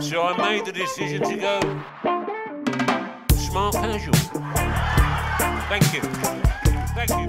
So I made the decision to go smart casual. Thank you. Thank you.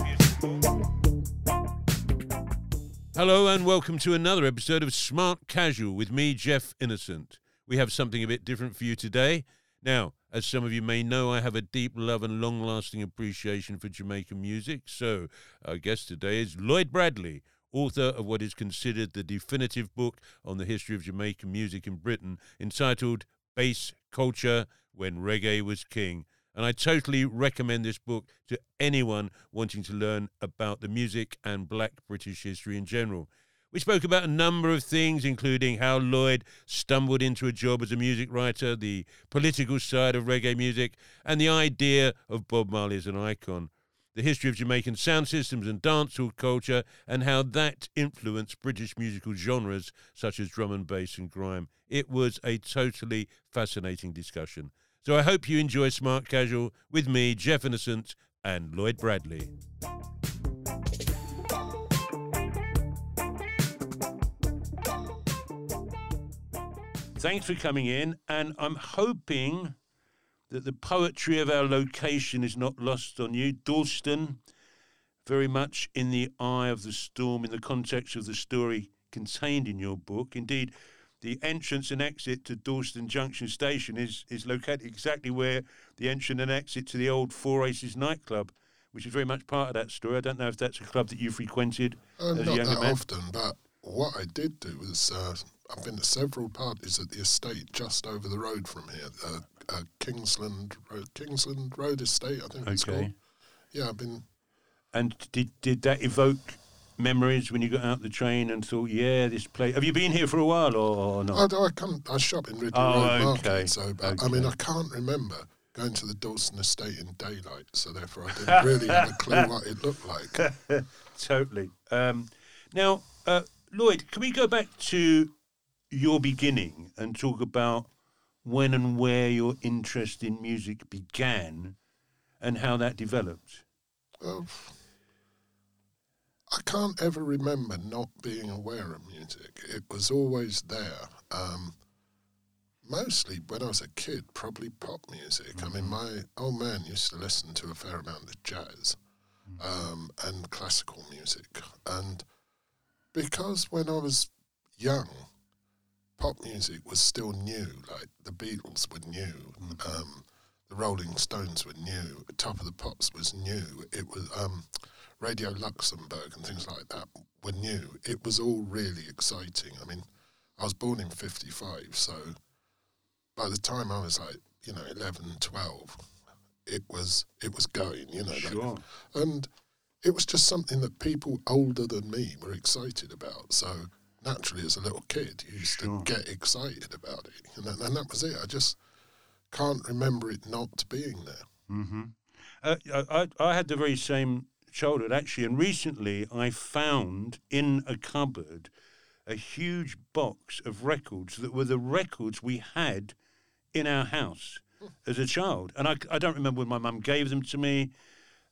Hello and welcome to another episode of Smart Casual with me, Jeff Innocent. We have something a bit different for you today. Now, as some of you may know, I have a deep love and long lasting appreciation for Jamaican music. So, our guest today is Lloyd Bradley, author of what is considered the definitive book on the history of Jamaican music in Britain, entitled Bass Culture When Reggae Was King. And I totally recommend this book to anyone wanting to learn about the music and black British history in general. We spoke about a number of things, including how Lloyd stumbled into a job as a music writer, the political side of reggae music, and the idea of Bob Marley as an icon, the history of Jamaican sound systems and dancehall culture, and how that influenced British musical genres such as drum and bass and grime. It was a totally fascinating discussion. So I hope you enjoy Smart Casual with me, Jeff Innocent, and Lloyd Bradley. Thanks for coming in, and I'm hoping that the poetry of our location is not lost on you. Dalston, very much in the eye of the storm in the context of the story contained in your book. Indeed, the entrance and exit to Dalston Junction Station is, is located exactly where the entrance and exit to the old Four Aces nightclub, which is very much part of that story. I don't know if that's a club that you frequented Uh, as a not younger that man. often, but what I did do was uh, I've been to several parties at the estate just over the road from here, uh, uh, Kingsland Road, Kingsland Road Estate, I think it's called. Yeah, I've been. And did did that evoke memories when you got out the train and thought, yeah, this place? Have you been here for a while or, or not? I, I come. I shop in Ridley Oh, Road okay, Market, so but, I mean. I can't remember going to the Dawson Estate in daylight, so therefore I didn't really have a clue what it looked like. totally. Um, now, uh, Lloyd, can we go back to your beginning and talk about when and where your interest in music began and how that developed? Well, I can't ever remember not being aware of music. It was always there. Um, mostly when I was a kid, probably pop music. I mean, my old man used to listen to a fair amount of jazz um, and classical music. And because when I was young, pop music was still new. Like the Beatles were new. Um, the Rolling Stones were new. Top of the Pops was new. It was um, Radio Luxembourg and things like that were new. It was all really exciting. I mean, I was born in '55, so by the time I was like, you know, 11, 12, it was it was going. You know, like- Sure. and it was just something that people older than me were excited about. So naturally, as a little kid, you used Sure. to get excited about it, and that, and that was it. I just can't remember it not being there. Mm-hmm. Uh, I, I I had the very same childhood actually, and recently I found in a cupboard a huge box of records that were the records we had in our house as a child, and I, I don't remember when my mum gave them to me.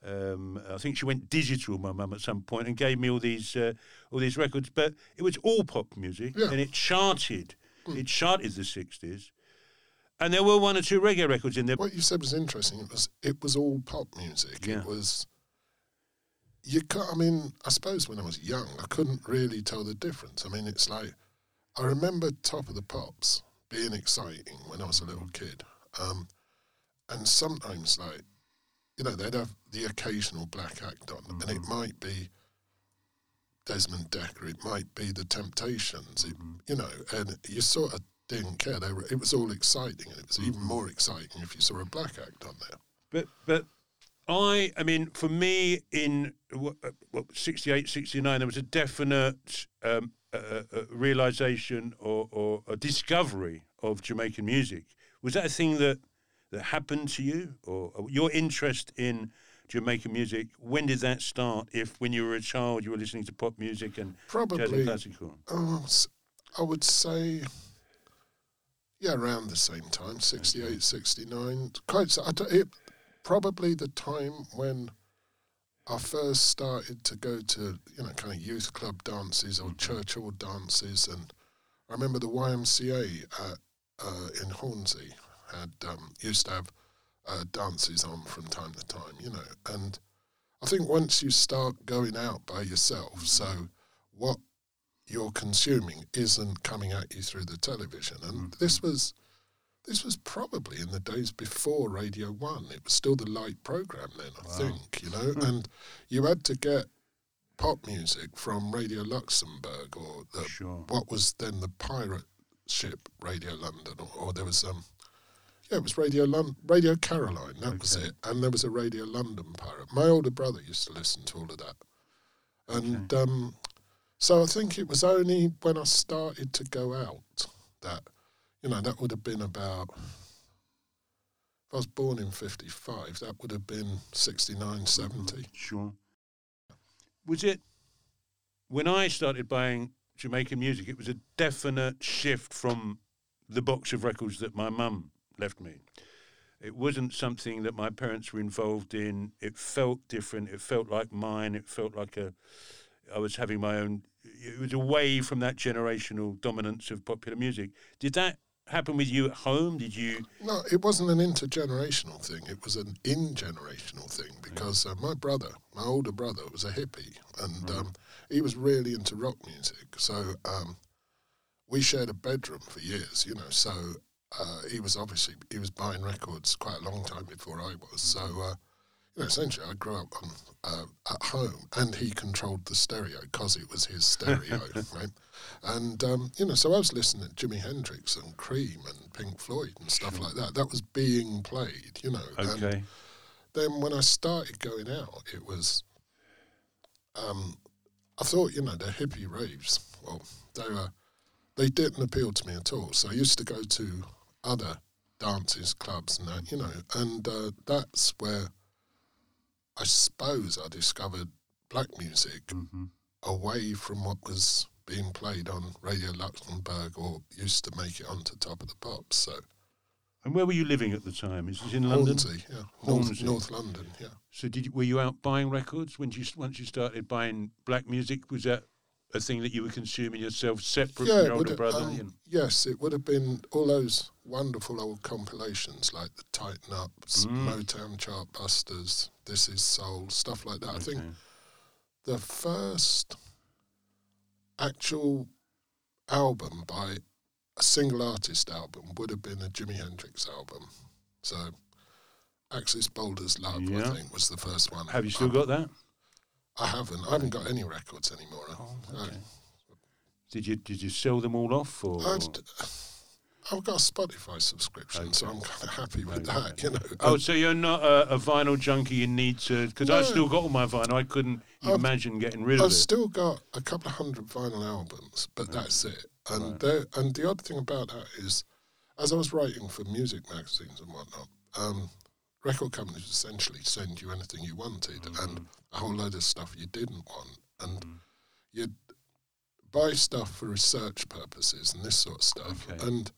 Um, I think she went digital, my mum, at some point, and gave me all these uh, all these records. But it was all pop music, Yeah. and it charted. It charted the sixties, and there were one or two reggae records in there. What you said was interesting. It was it was all pop music. Yeah. It was. You can't, I mean, I suppose when I was young, I couldn't really tell the difference. I mean, it's like I remember Top of the Pops being exciting when I was a little kid, um, and sometimes like you know they'd have the occasional black act on, and it might be Desmond Dekker, it might be the Temptations, it, you know, and you sort of didn't care. They were, it was all exciting, and it was even more exciting if you saw a black act on there. But but I I mean for me in what, uh, what 68 69 there was a definite um, uh, uh, realization or, or a discovery of Jamaican music. Was that a thing that that happened to you or, or your interest in Jamaican music when did that start if when you were a child you were listening to pop music and jazz and Probably, classical um, s- I would say, yeah, around the same time, 68, 69. Quite, it, probably the time when I first started to go to, you know, kind of youth club dances or mm-hmm. church hall dances. And I remember the YMCA at uh, in Hornsey had um, used to have uh, dances on from time to time, you know. And I think once you start going out by yourself, so what you're consuming isn't coming at you through the television. And this was this was probably in the days before Radio One. It was still the light program then, I think, you know. and you had to get pop music from Radio Luxembourg or the, Sure. what was then the pirate ship Radio London, or, or there was um, yeah, it was Radio Lon- Radio Caroline. That was it, and there was a Radio London pirate. My older brother used to listen to all of that, and um, so I think it was only when I started to go out that you know that would have been about. If I was born in '55, that would have been 69, 70. Sure. Was it when I started buying Jamaican music? It was a definite shift from the box of records that my mum left me. It wasn't something that my parents were involved in. It felt different. It felt like mine. It felt like a I was having my own. It was away from that generational dominance of popular music. Did that happen with you at home? Did you? No, it wasn't an intergenerational thing. It was an in-generational thing because uh, my brother, my older brother, was a hippie, and um, he was really into rock music. So um, we shared a bedroom for years, you know. So uh, he was obviously he was buying records quite a long time before I was. So uh, you know, essentially, I grew up on uh, at home, and he controlled the stereo because it was his stereo, right? And um, you know, so I was listening to Jimi Hendrix and Cream and Pink Floyd and stuff like that. That was being played, you know. And Okay. then when I started going out, it was. Um, I thought, you know, the hippie raves. Well, they were, they didn't appeal to me at all. So I used to go to other dances, clubs, and that, you know, and uh, that's where I suppose I discovered black music hmm away from what was being played on Radio Luxembourg or used to make it onto Top of the Pops. So And where were you living at the time? Is it in London? Hornsey, yeah, North, North London, yeah. So did you, were you out buying records when you once you started buying black music? Was that a thing that you were consuming yourself separate from your older brother? um, and- yes, it would have been all those wonderful old compilations like the Tighten Ups, Mm. Motown Chartbusters, This Is Soul, stuff like that. I think the first actual album by a single artist album would have been a Jimi Hendrix album. So Axis Bold as Love, Yeah. I think, was the first one. Have you still I, got that? I haven't. I haven't got any records anymore. No. okay. Did you did you sell them all off or? I'd, I've got a Spotify subscription, so I'm kind of happy with Okay. that. You know. Oh, Um, so you're not a, a vinyl junkie you need to? Because I've still got all my vinyl. I couldn't I've- imagine getting rid of it. I've still got a couple of hundred vinyl albums, but that's it. And Right. and the odd thing about that is, as I was writing for music magazines and whatnot, um, record companies essentially send you anything you wanted and a whole load of stuff you didn't want, and Mm. you'd buy stuff for research purposes and this sort of stuff, Okay. and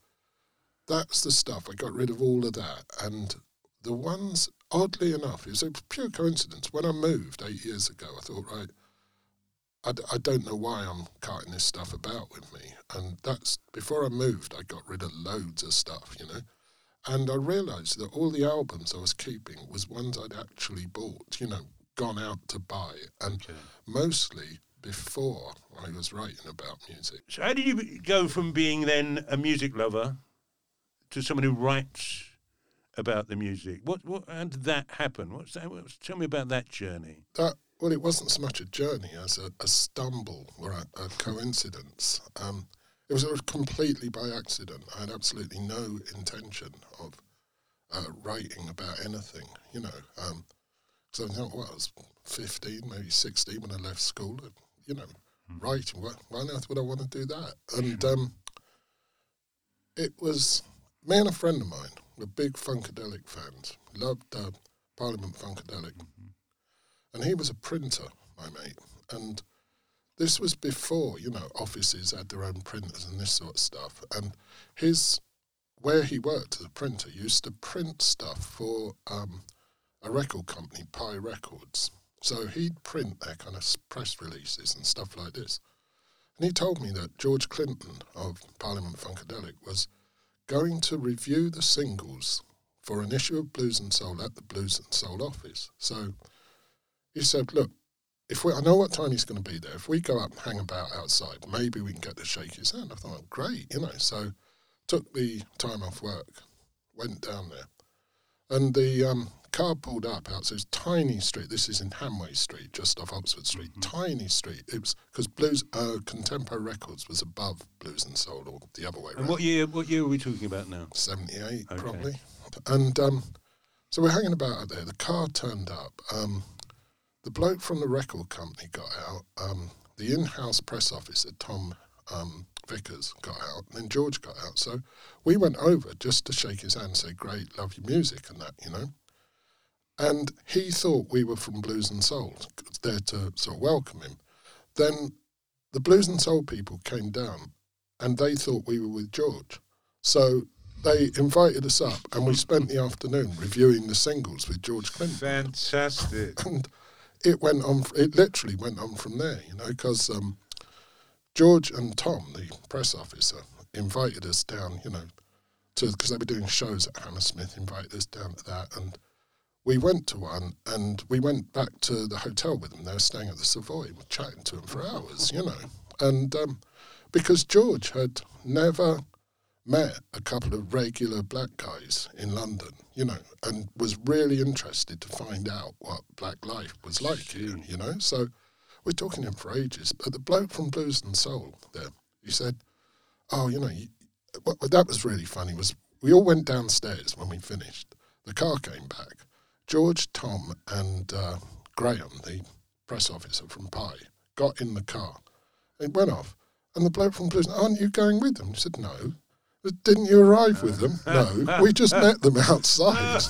that's the stuff. I got rid of all of that, and the ones, oddly enough, it was a pure coincidence. When I moved eight years ago, I thought, right, I, d- I don't know why I'm carting this stuff about with me. And that's before I moved, I got rid of loads of stuff, you know. And I realised that all the albums I was keeping was ones I'd actually bought, you know, gone out to buy, and Okay. mostly before I was writing about music. So how did you go from being then a music lover to someone who writes about the music? What what how did that happen? What's that? What's, tell me about that journey. That well, it wasn't so much a journey as a, a stumble or a, a coincidence. Um, it was completely by accident. I had absolutely no intention of uh, writing about anything, you know. Um, so I thought, well, I was 15, maybe 16 when I left school. and, You know, writing. Why, why on earth would I want to do that? And um, it was me and a friend of mine were big Funkadelic fans. Loved uh, Parliament Funkadelic and he was a printer, my mate. And this was before, you know, offices had their own printers and this sort of stuff. And his, where he worked as a printer, used to print stuff for um, a record company, Pye Records. So he'd print their kind of press releases and stuff like this. And he told me that George Clinton of Parliament Funkadelic was going to review the singles for an issue of Blues and Soul at the Blues and Soul office. So he said, Look, if we, I know what time he's going to be there. If we go up and hang about outside, maybe we can get to shake his hand. I thought, great, you know. So took the time off work, went down there, and the um, car pulled up out. So it's tiny street. This is in Hanway Street, just off Oxford Street. Mm-hmm. Tiny street. It was because Blues uh, Contemporary Records was above Blues and Soul, or the other way And around. what year? What year are we talking about now? 78 Okay. probably. And um, so we're hanging about out there. The car turned up. Um, the bloke from the record company got out. Um, the in-house press officer, Tom um, Vickers, got out. And then George got out. So we went over just to shake his hand and say, great, love your music and that, you know. And he thought we were from Blues and Soul, there to sort of welcome him. Then the Blues and Soul people came down and they thought we were with George. So they invited us up and we spent the afternoon reviewing the singles with George Clinton. Fantastic. And it went on, it literally went on from there, you know, because um, George and Tom, the press officer, invited us down, you know, to because they were doing shows at Hammersmith, invited us down to that. And we went to one and we went back to the hotel with them. They were staying at the Savoy, we were chatting to them for hours, you know. And um, because George had never met a couple of regular black guys in London, you know, and was really interested to find out what black life was like you know. So we're talking him for ages. But the bloke from Blues and Soul there, he said, "Oh, you know, you, what, what that was really funny was we all went downstairs when we finished. The car came back. George, Tom, and uh, Graham, the press officer from Pye, got in the car. It went off, and the bloke from Blues, aren't you going with them? He said, no. Didn't you arrive with them? No, we just met them outside.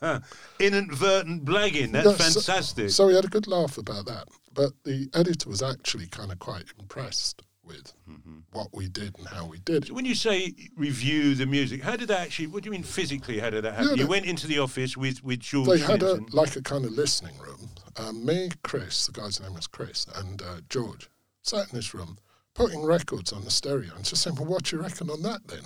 Inadvertent blagging. That's No, so- fantastic. So we had a good laugh about that. But the editor was actually kind of quite impressed with what we did and how we did So it. when you say review the music, how did that actually? What do you mean physically? How did that happen? Yeah, you went into the office with with George. They had a like a kind of listening room. Um, me, Chris, the guy's name was Chris, and uh, George sat in this room, putting records on the stereo, and just saying, "Well, what do you reckon on that then?"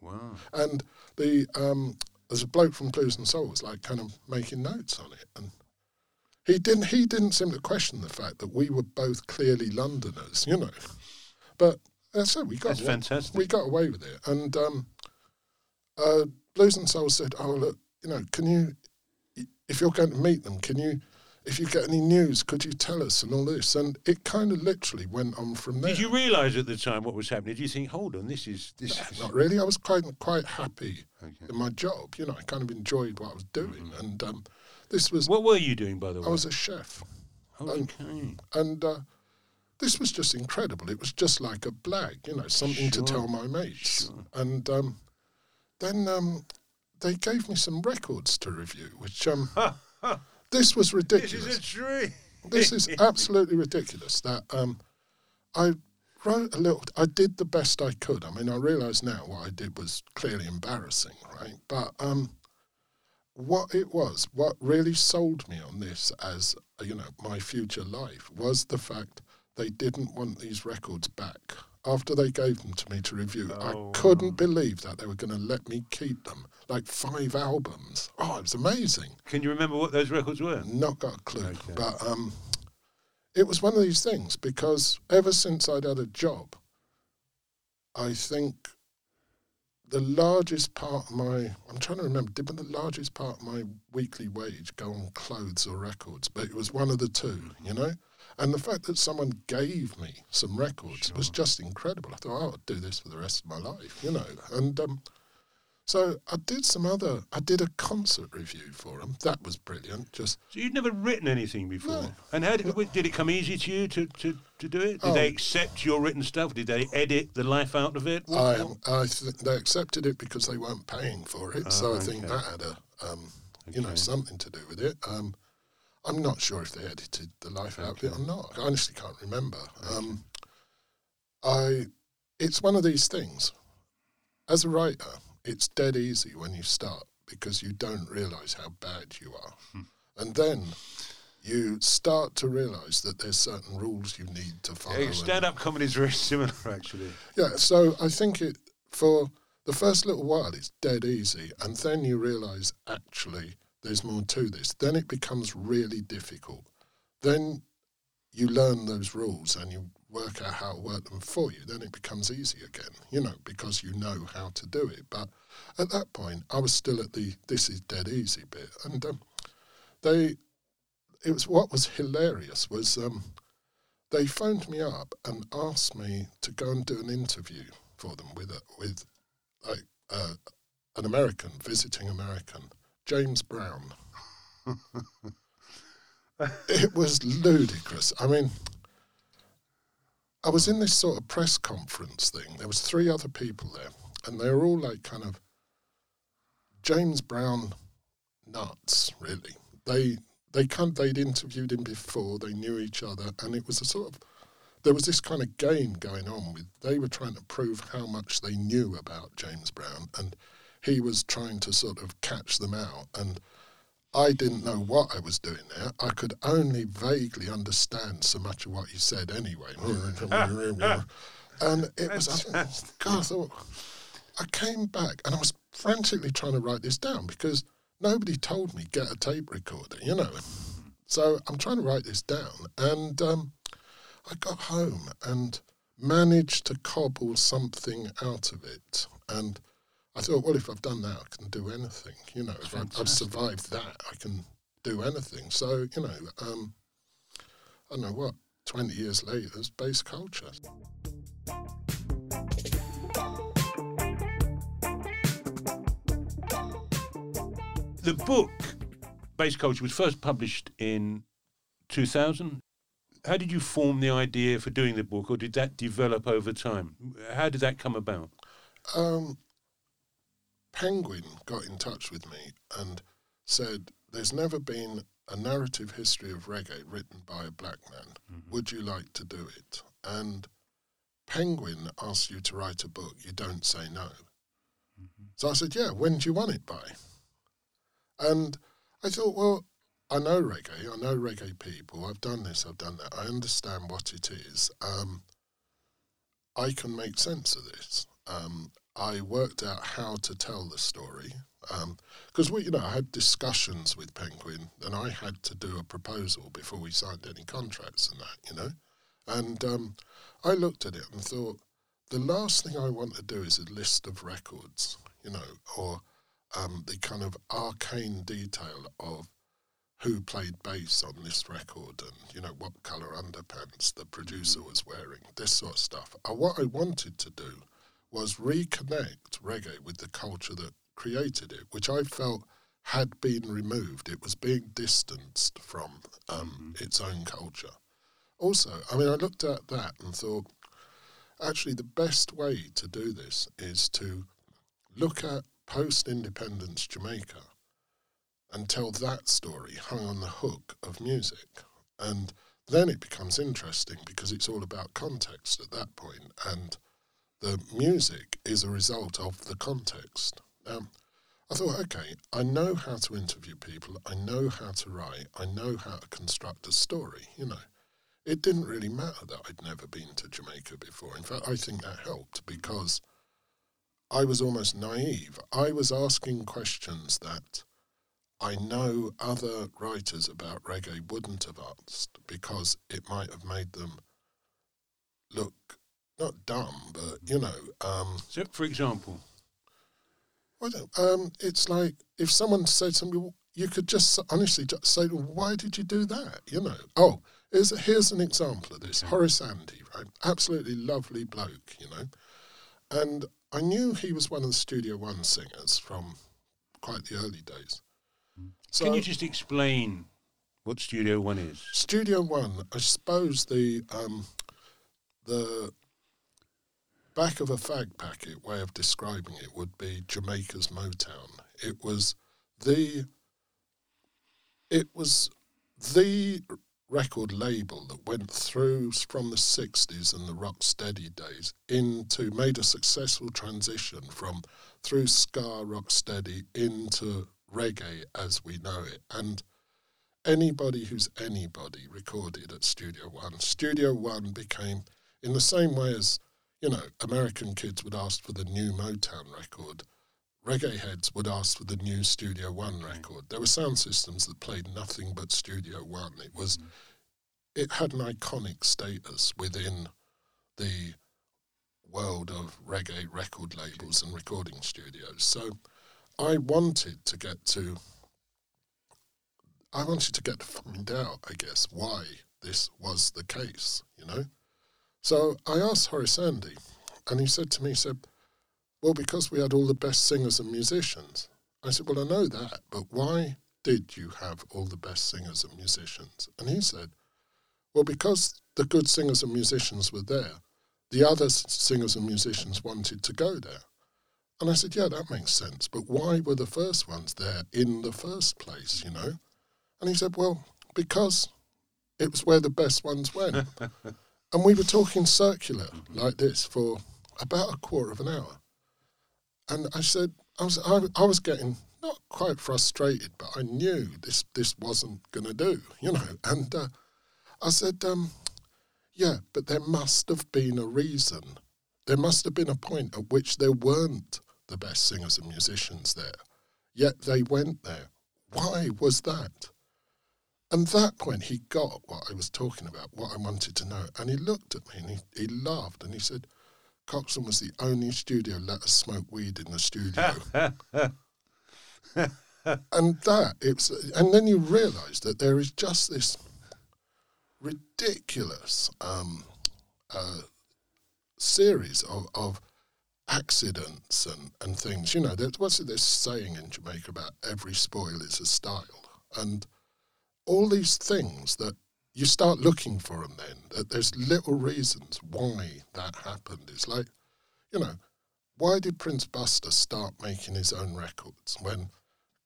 Wow. And the um, there's a bloke from Blues and Soul was like kind of making notes on it, and he didn't he didn't seem to question the fact that we were both clearly Londoners, you know. But that's it. We got That's away- fantastic. We got away with it, and um, uh, Blues and Soul said, "Oh look, you know, can you, if you're going to meet them, can you?" If you get any news, could you tell us and all this? And it kind of literally went on from there. Did you realise at the time what was happening? Did you think, hold on, this is this? is Not really. I was quite quite happy Okay. in my job. You know, I kind of enjoyed what I was doing, and um, this was What were you doing, by the way? I was a chef, okay. and uh, this was just incredible. It was just like a blag, you know, something to tell my mates. Sure. And um, then um, they gave me some records to review, which um, this was ridiculous. This is a dream. this is absolutely ridiculous that um, I wrote a little I did the best I could. I mean I realise now what I did was clearly embarrassing, right? But um, what it was, what really sold me on this as you know, my future life was the fact they didn't want these records back. After they gave them to me to review, Oh, I couldn't believe that they were going to let me keep them. Like five albums. Oh, it was amazing Can you remember what those records were? not got a clue. Okay. But um, it was one of these things because ever since I'd had a job, I think the largest part of my I'm trying to remember, did the largest part of my weekly wage go on clothes or records? But it was one of the two, you know? And the fact that someone gave me some records was just incredible. I thought, oh, I'll do this for the rest of my life, you know. And um, so I did some other, I did a concert review for them. That was brilliant. Just So you'd never written anything before. No. And how did, did it come easy to you to, to, to do it? Did Oh. they accept your written stuff? Did they edit the life out of it? I, I th- they accepted it because they weren't paying for it, so Oh, I think that had a, um, you know, something to do with it. Um, I'm not sure if they edited the life out of it or not. I honestly can't remember. Um, I, it's one of these things. As a writer, it's dead easy when you start because you don't realise how bad you are, Hmm. and then you start to realise that there's certain rules you need to follow. and- Stand up comedy is very similar, actually. yeah, so I think it for the first little while it's dead easy, and then you realise actually there's more to this. Then it becomes really difficult. Then you learn those rules and you work out how to work them for you. Then it becomes easy again, you know, because you know how to do it. But at that point, I was still at the this is dead easy bit, and um, they it was what was hilarious was um, they phoned me up and asked me to go and do an interview for them with a, with like uh, an American visiting American, James Brown. it was ludicrous. I mean, I was in this sort of press conference thing. There was three other people there, and they were all like kind of James Brown nuts. Really, they they kind they'd interviewed him before. They knew each other, and it was a sort of there was this kind of game going on with they were trying to prove how much they knew about James Brown, and he was trying to sort of catch them out and I didn't know what I was doing there. I could only vaguely understand so much of what he said anyway. and it was, I, God, I thought, I came back and I was frantically trying to write this down because nobody told me get a tape recorder, you know. So I'm trying to write this down. And um, I got home and managed to cobble something out of it. And I thought, well, if I've done that, I can do anything. You know, if I, have survived that, I can do anything. So, you know, um, I don't know what, 20 years later, it's bass culture. The book, Bass Culture, was first published in 2000. How did you form the idea for doing the book, or did that develop over time? How did that come about? Um, Penguin got in touch with me and said, There's never been a narrative history of reggae written by a black man. Mm-hmm. Would you like to do it? And Penguin asks you to write a book, you don't say no. Mm-hmm. So I said, Yeah, when do you want it by? And I thought, well, I know reggae, I know reggae people, I've done this, I've done that, I understand what it is. Um, I can make sense of this. Um, I worked out how to tell the story because um, we, you know, I had discussions with Penguin, and I had to do a proposal before we signed any contracts and that, you know. And um, I looked at it and thought, the last thing I want to do is a list of records, you know, or um, the kind of arcane detail of who played bass on this record and you know what color underpants the producer was wearing, this sort of stuff. Uh, what I wanted to do was reconnect reggae with the culture that created it, which I felt had been removed. It was being distanced from um, mm-hmm. its own culture. Also, I mean, I looked at that and thought, actually, the best way to do this is to look at post independence Jamaica and tell that story hung on the hook of music. And then it becomes interesting because it's all about context at that point and the music is a result of the context. Um, I thought, okay, I know how to interview people, I know how to write, I know how to construct a story, you know. It didn't really matter that I'd never been to Jamaica before. In fact, I think that helped because I was almost naive. I was asking questions that I know other writers about reggae wouldn't have asked because it might have made them look not dumb, but you know. Um, so, for example, well, um, it's like if someone said something, you could just honestly just say, "Why did you do that?" You know. Oh, here's here's an example of this. Okay. Horace Andy, right? Absolutely lovely bloke, you know. And I knew he was one of the Studio One singers from quite the early days. So, Can you just explain what Studio One is? Studio One, I suppose the um, the back of a fag packet way of describing it would be Jamaica's Motown. It was the it was the record label that went through from the 60s and the rock steady days into made a successful transition from through ska rock steady into reggae as we know it and anybody who's anybody recorded at studio 1 studio 1 became in the same way as you know, American kids would ask for the new Motown record. Reggae heads would ask for the new Studio One mm. record. There were sound systems that played nothing but Studio One. It was, mm. it had an iconic status within the world of reggae record labels and recording studios. So I wanted to get to I wanted to get to find out, I guess, why this was the case, you know? So I asked Horace Andy, and he said to me, he said, Well, because we had all the best singers and musicians. I said, Well, I know that, but why did you have all the best singers and musicians? And he said, Well, because the good singers and musicians were there, the other singers and musicians wanted to go there. And I said, Yeah, that makes sense. But why were the first ones there in the first place, you know? And he said, Well, because it was where the best ones went. and we were talking circular like this for about a quarter of an hour. And I said, I was, I, I was getting not quite frustrated, but I knew this, this wasn't going to do, you know. And uh, I said, um, yeah, but there must have been a reason. There must have been a point at which there weren't the best singers and musicians there, yet they went there. Why was that? And that point, he got what I was talking about, what I wanted to know. And he looked at me and he, he laughed and he said, Coxsone was the only studio let us smoke weed in the studio. and that, it's, and then you realise that there is just this ridiculous um, uh, series of, of accidents and, and things. You know, there's, what's this saying in Jamaica about every spoil is a style? And all these things that you start looking for them then, that there's little reasons why that happened. It's like, you know, why did Prince Buster start making his own records when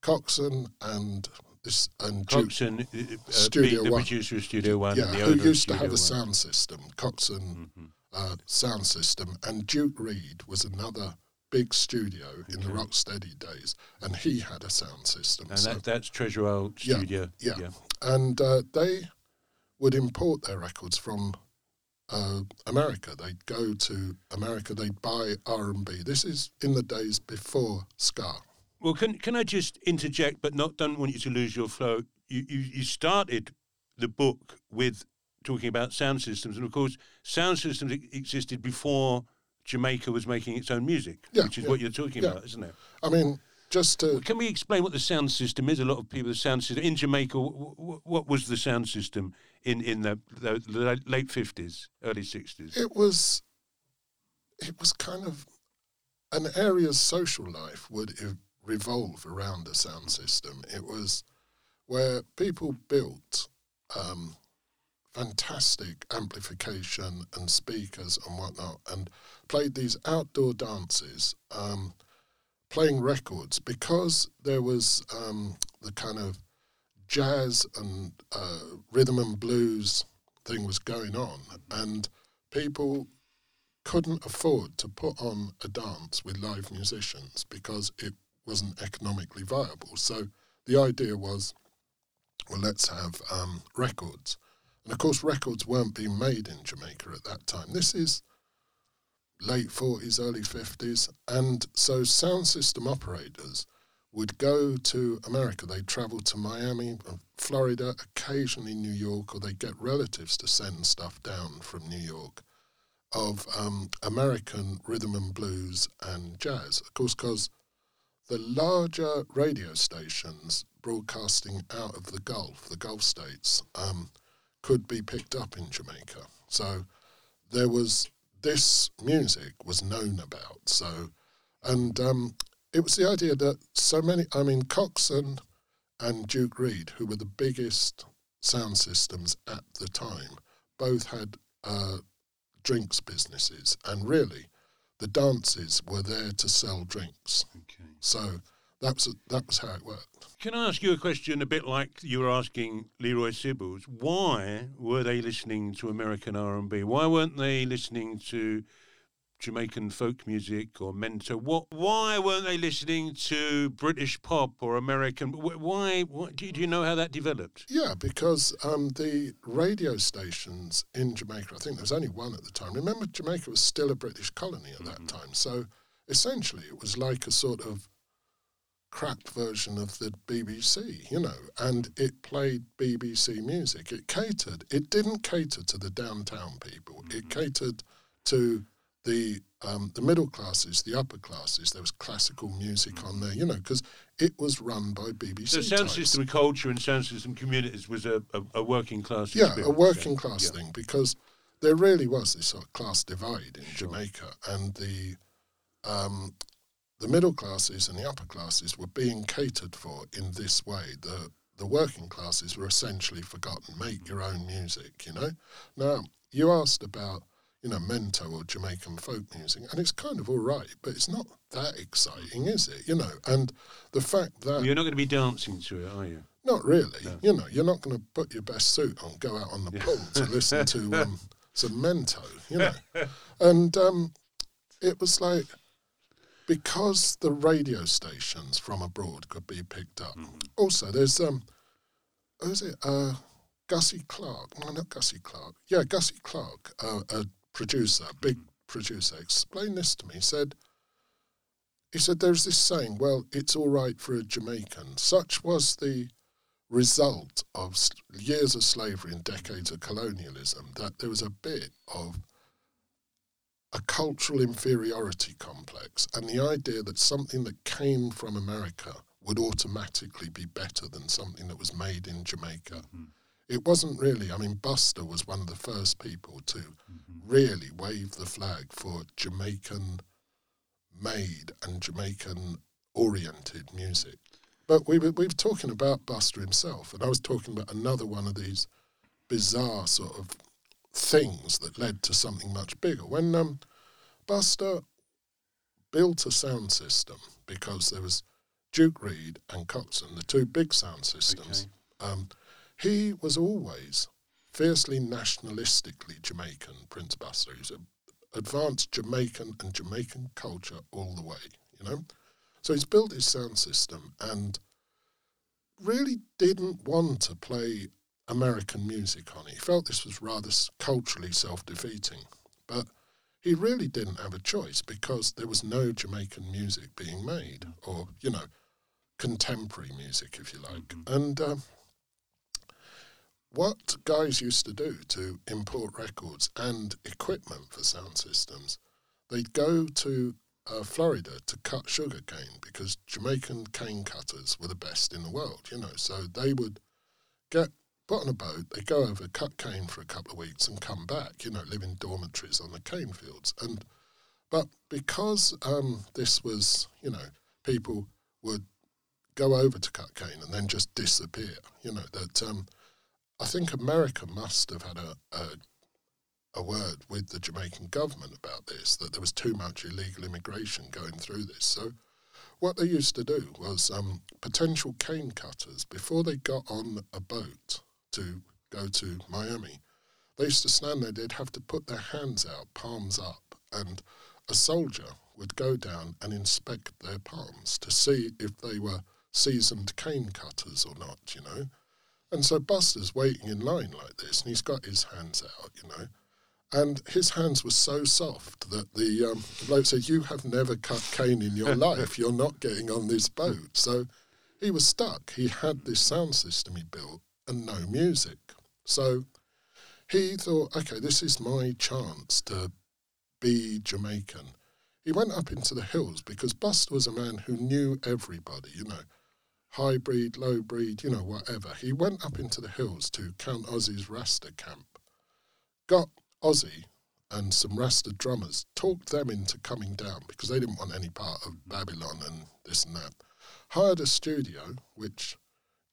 Coxsone and this and Coxsone, uh, uh, Studio the One, producer of Studio One, yeah, who used to have a sound system, Coxsone mm-hmm. uh, sound system, and Duke Reid was another big studio in the Rocksteady days, and he had a sound system. And so, that, that's Treasure Isle Studio. Yeah, yeah. yeah. And uh, they would import their records from uh, America. They'd go to America. They'd buy R and B. This is in the days before ska. Well, can can I just interject, but not don't want you to lose your flow. You you, you started the book with talking about sound systems, and of course, sound systems existed before Jamaica was making its own music, yeah, which is yeah, what you're talking yeah. about, isn't it? I mean, just to... Can we explain what the sound system is? A lot of people, the sound system in Jamaica. What was the sound system in in the, the, the late fifties, early sixties? It was, it was kind of an area's social life would revolve around a sound system. It was where people built um, fantastic amplification and speakers and whatnot, and played these outdoor dances, um, playing records because there was um, the kind of jazz and uh, rhythm and blues thing was going on, and people couldn't afford to put on a dance with live musicians because it wasn't economically viable. So the idea was, well, let's have um, records. And of course, records weren't being made in Jamaica at that time. This is late 40s, early 50s. And so sound system operators would go to America. They'd travel to Miami, Florida, occasionally New York, or they'd get relatives to send stuff down from New York of um, American rhythm and blues and jazz. Of course, because the larger radio stations broadcasting out of the Gulf, the Gulf states, um, could be picked up in Jamaica. So there was this music was known about. So, and um, it was the idea that so many, I mean, Coxsone and Duke Reid, who were the biggest sound systems at the time, both had uh, drinks businesses, and really the dances were there to sell drinks. Okay. So that was that was how it worked. Can I ask you a question a bit like you were asking Leroy Sibbles? Why were they listening to American R and B? Why weren't they listening to Jamaican folk music or mento. What? Why weren't they listening to British pop or American? wh- Why? Do, you, do you know how that developed? Yeah, because um, the radio stations in Jamaica, I think there was only one at the time. Remember, Jamaica was still a British colony at that time. So essentially, it was like a sort of crap version of the BBC, you know, and it played BBC music. It catered, it didn't cater to the downtown people, it catered to the um, the middle classes, the upper classes. There was classical music on there, you know, because it was run by BBC. So sound types. system culture and sound system communities was a, a, a working class. yeah, a working class Yeah. thing because there really was this sort of class divide in Jamaica, and the um, the middle classes and the upper classes were being catered for in this way. The the working classes were essentially forgotten. Make your own music, you know. Now you asked about you know mento or Jamaican folk music, and it's kind of all right, but it's not that exciting, is it? You know, and the fact that Well, you're not going to be dancing to it, are you? not really. No. You know, you're not going to put your best suit on, go out on the pool to listen to um, some Mento, you know. and um, it was like, because the radio stations from abroad could be picked up. Also, there's, um, who is it? Uh, Gussie Clarke. No, not Gussie Clarke. Yeah, Gussie Clarke, uh, a producer, big producer, explained this to me. He said, he said, there's this saying, well, it's all right for a Jamaican. Such was the result of years of slavery and decades of colonialism that there was a bit of a cultural inferiority complex and the idea that something that came from America would automatically be better than something that was made in Jamaica. Hmm. It wasn't really, I mean, Buster was one of the first people to mm-hmm. really wave the flag for Jamaican made and Jamaican oriented music. But we were, we were talking about Buster himself, and I was talking about another one of these bizarre sort of things that led to something much bigger. When um, Buster built a sound system because there was Duke Reid and Coxsone, the two big sound systems. Um, he was always fiercely nationalistically Jamaican, Prince Buster. He was a advanced Jamaican and Jamaican culture all the way, you know. So he's built his sound system and really didn't want to play American music on it. He felt this was rather culturally self-defeating, but he really didn't have a choice because there was no Jamaican music being made, or you know, contemporary music, if you like. And um, what guys used to do to import records and equipment for sound systems, they'd go to uh, Florida to cut sugar cane because Jamaican cane cutters were the best in the world, you know. So they would get put on a boat, they go over, cut cane for a couple of weeks, and come back, you know, live in dormitories on the cane fields. And but because um, this was, you know, people would go over to cut cane and then just disappear, you know, that um, I think America must have had a, a a word with the Jamaican government about this, that there was too much illegal immigration going through this. So, what they used to do was um, potential cane cutters, before they got on a boat to go to Miami, they used to stand there, they'd have to put their hands out, palms up, and a soldier would go down and inspect their palms to see if they were seasoned cane cutters or not, you know. And so Buster's waiting in line like this, and he's got his hands out, you know. And his hands were so soft that the, um, the bloke said, You have never cut cane in your life. You're not getting on this boat. So he was stuck. He had this sound system he built and no music. So he thought, Okay, this is my chance to be Jamaican. He went up into the hills because Buster was a man who knew everybody, you know, high breed, low breed, you know, whatever. He went up into the hills to Count Ossie's Rasta camp, got Ozzy and some Rasta drummers, talked them into coming down because they didn't want any part of Babylon and this and that. Hired a studio, which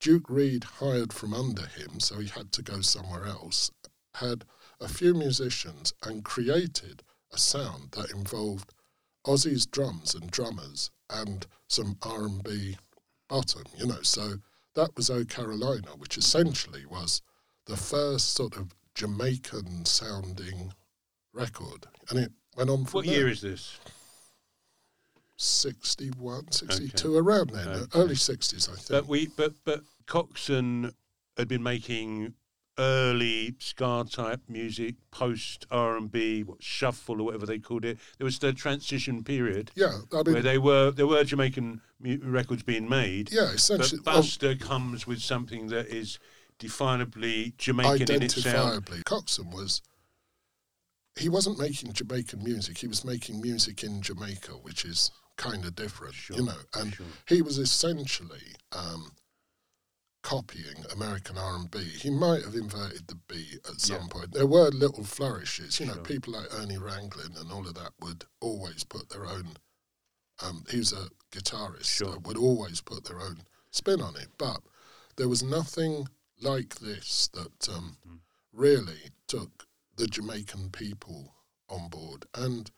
Duke Reid hired from under him, so he had to go somewhere else. Had a few musicians and created a sound that involved Ossie's drums and drummers and some R&B bottom, you know. So that was O Carolina, which essentially was the first sort of Jamaican sounding record, and it went on from What there. year is this? 61, 62, around then, uh, Okay. early 60s, I think. But we, but but Coxsone had been making early ska type music, post R and B, what shuffle or whatever they called it. There was the transition period yeah, I where they were there were Jamaican records being made. yeah, But essentially, well, Buster comes with something that is definably Jamaican in its sound. Coxsone was, he wasn't making Jamaican music, he was making music in Jamaica, which is kind of different, Sure, you know. And sure. he was essentially um, copying American R&B. He might have inverted the B at some Yeah. point. There were little flourishes, you know. Sure. People like Ernie Ranglin and all of that would always put their own. Um, he was a guitarist Sure. that would always put their own spin on it, but there was nothing like this that um, Mm-hmm. really took the Jamaican people on board, and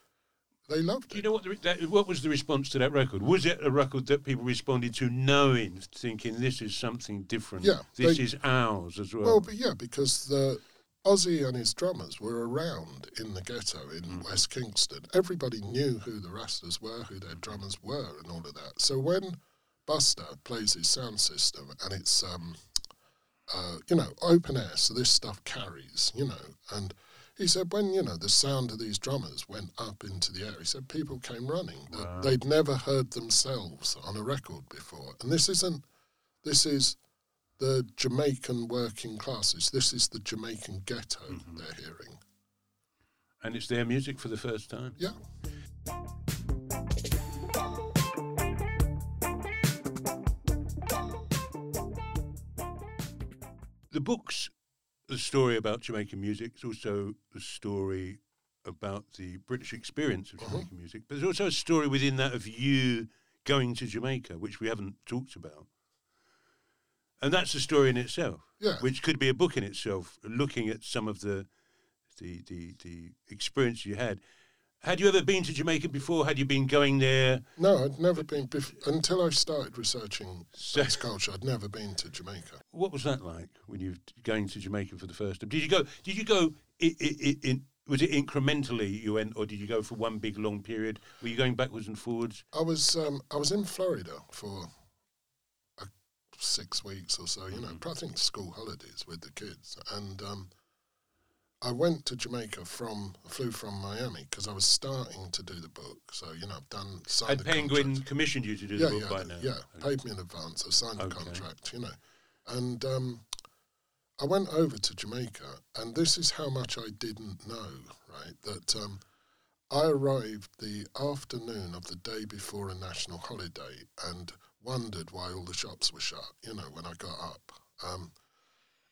they loved Do you know what the, that, what was the response to that record? Was it a record that people responded to, knowing, thinking this is something different? Yeah, this they- is ours as well. Well, but yeah, because the Ossie and his drummers were around in the ghetto in Mm. West Kingston. Everybody knew who the Rastas were, who their drummers were, and all of that. So when Buster plays his sound system and it's um, uh, you know open air, so this stuff carries, you know, and he said when you know the sound of these drummers went up into the air, he said people came running Wow. they'd never heard themselves on a record before, and this isn't. This is the Jamaican working classes. This is the Jamaican ghetto Mm-hmm. they're hearing. and it's their music for the first time. Yeah. The book's the story about Jamaican music. It's also the story about the British experience of Uh-huh. Jamaican music. But there's also a story within that of you going to Jamaica, which we haven't talked about. And that's a story in itself, Yeah. which could be a book in itself, looking at some of the the the, the experience you had. Had you ever been to Jamaica before? Had you been going there? No, I'd never been bef- until I started researching sex culture. I'd never been to Jamaica. What was that like when you were going to Jamaica for the first time? Did you go? Did you go? i i in, was it incrementally you went, or did you go for one big long period? Were you going backwards and forwards? I was um, I was in Florida for six weeks or so. You know, I think school holidays with the kids, and um, I went to Jamaica from I flew from Miami because I was starting to do the book. So you know, I've done signed Had the Penguin contract. commissioned you to do yeah, the book yeah, by now? yeah. Paid me in advance. I signed the Okay. contract, you know, and um, I went over to Jamaica, and this is how much I didn't know, right? That um, I arrived the afternoon of the day before a national holiday, and wondered why all the shops were shut. You know, when I got up, um,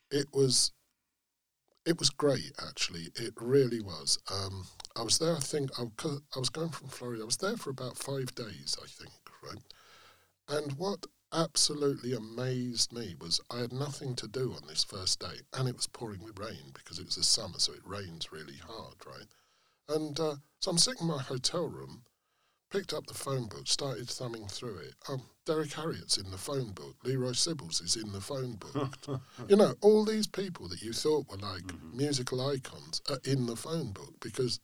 it was. It was great, actually. It really was. Um, I was there. I think I was going from Florida. I was there for about five days, I think, right? And what absolutely amazed me was I had nothing to do on this first day, and it was pouring with rain because it was the summer, so it rains really hard, right? And uh, so I'm sitting in my hotel room, picked up the phone book, started thumbing through it. Um, Derrick Harriott's in the phone book. Leroy Sibbles is in the phone book. you know, all these people that you thought were like musical icons are in the phone book because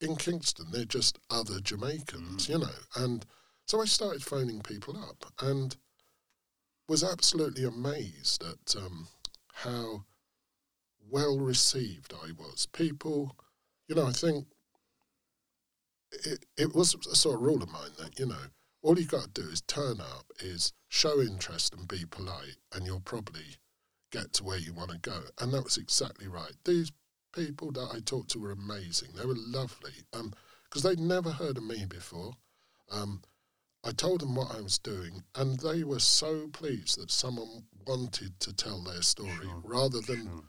in Kingston they're just other Jamaicans, you know. And so I started phoning people up and was absolutely amazed at um, how well received I was. People, you know, I think it, it was a sort of rule of mine that, you know, all you got to do is turn up, is show interest and be polite, and you'll probably get to where you want to go. And that was exactly right. These people that I talked to were amazing. They were lovely because they'd never heard of me before. Um, I told them what I was doing, and they were so pleased that someone wanted to tell their story Sure, rather than sure.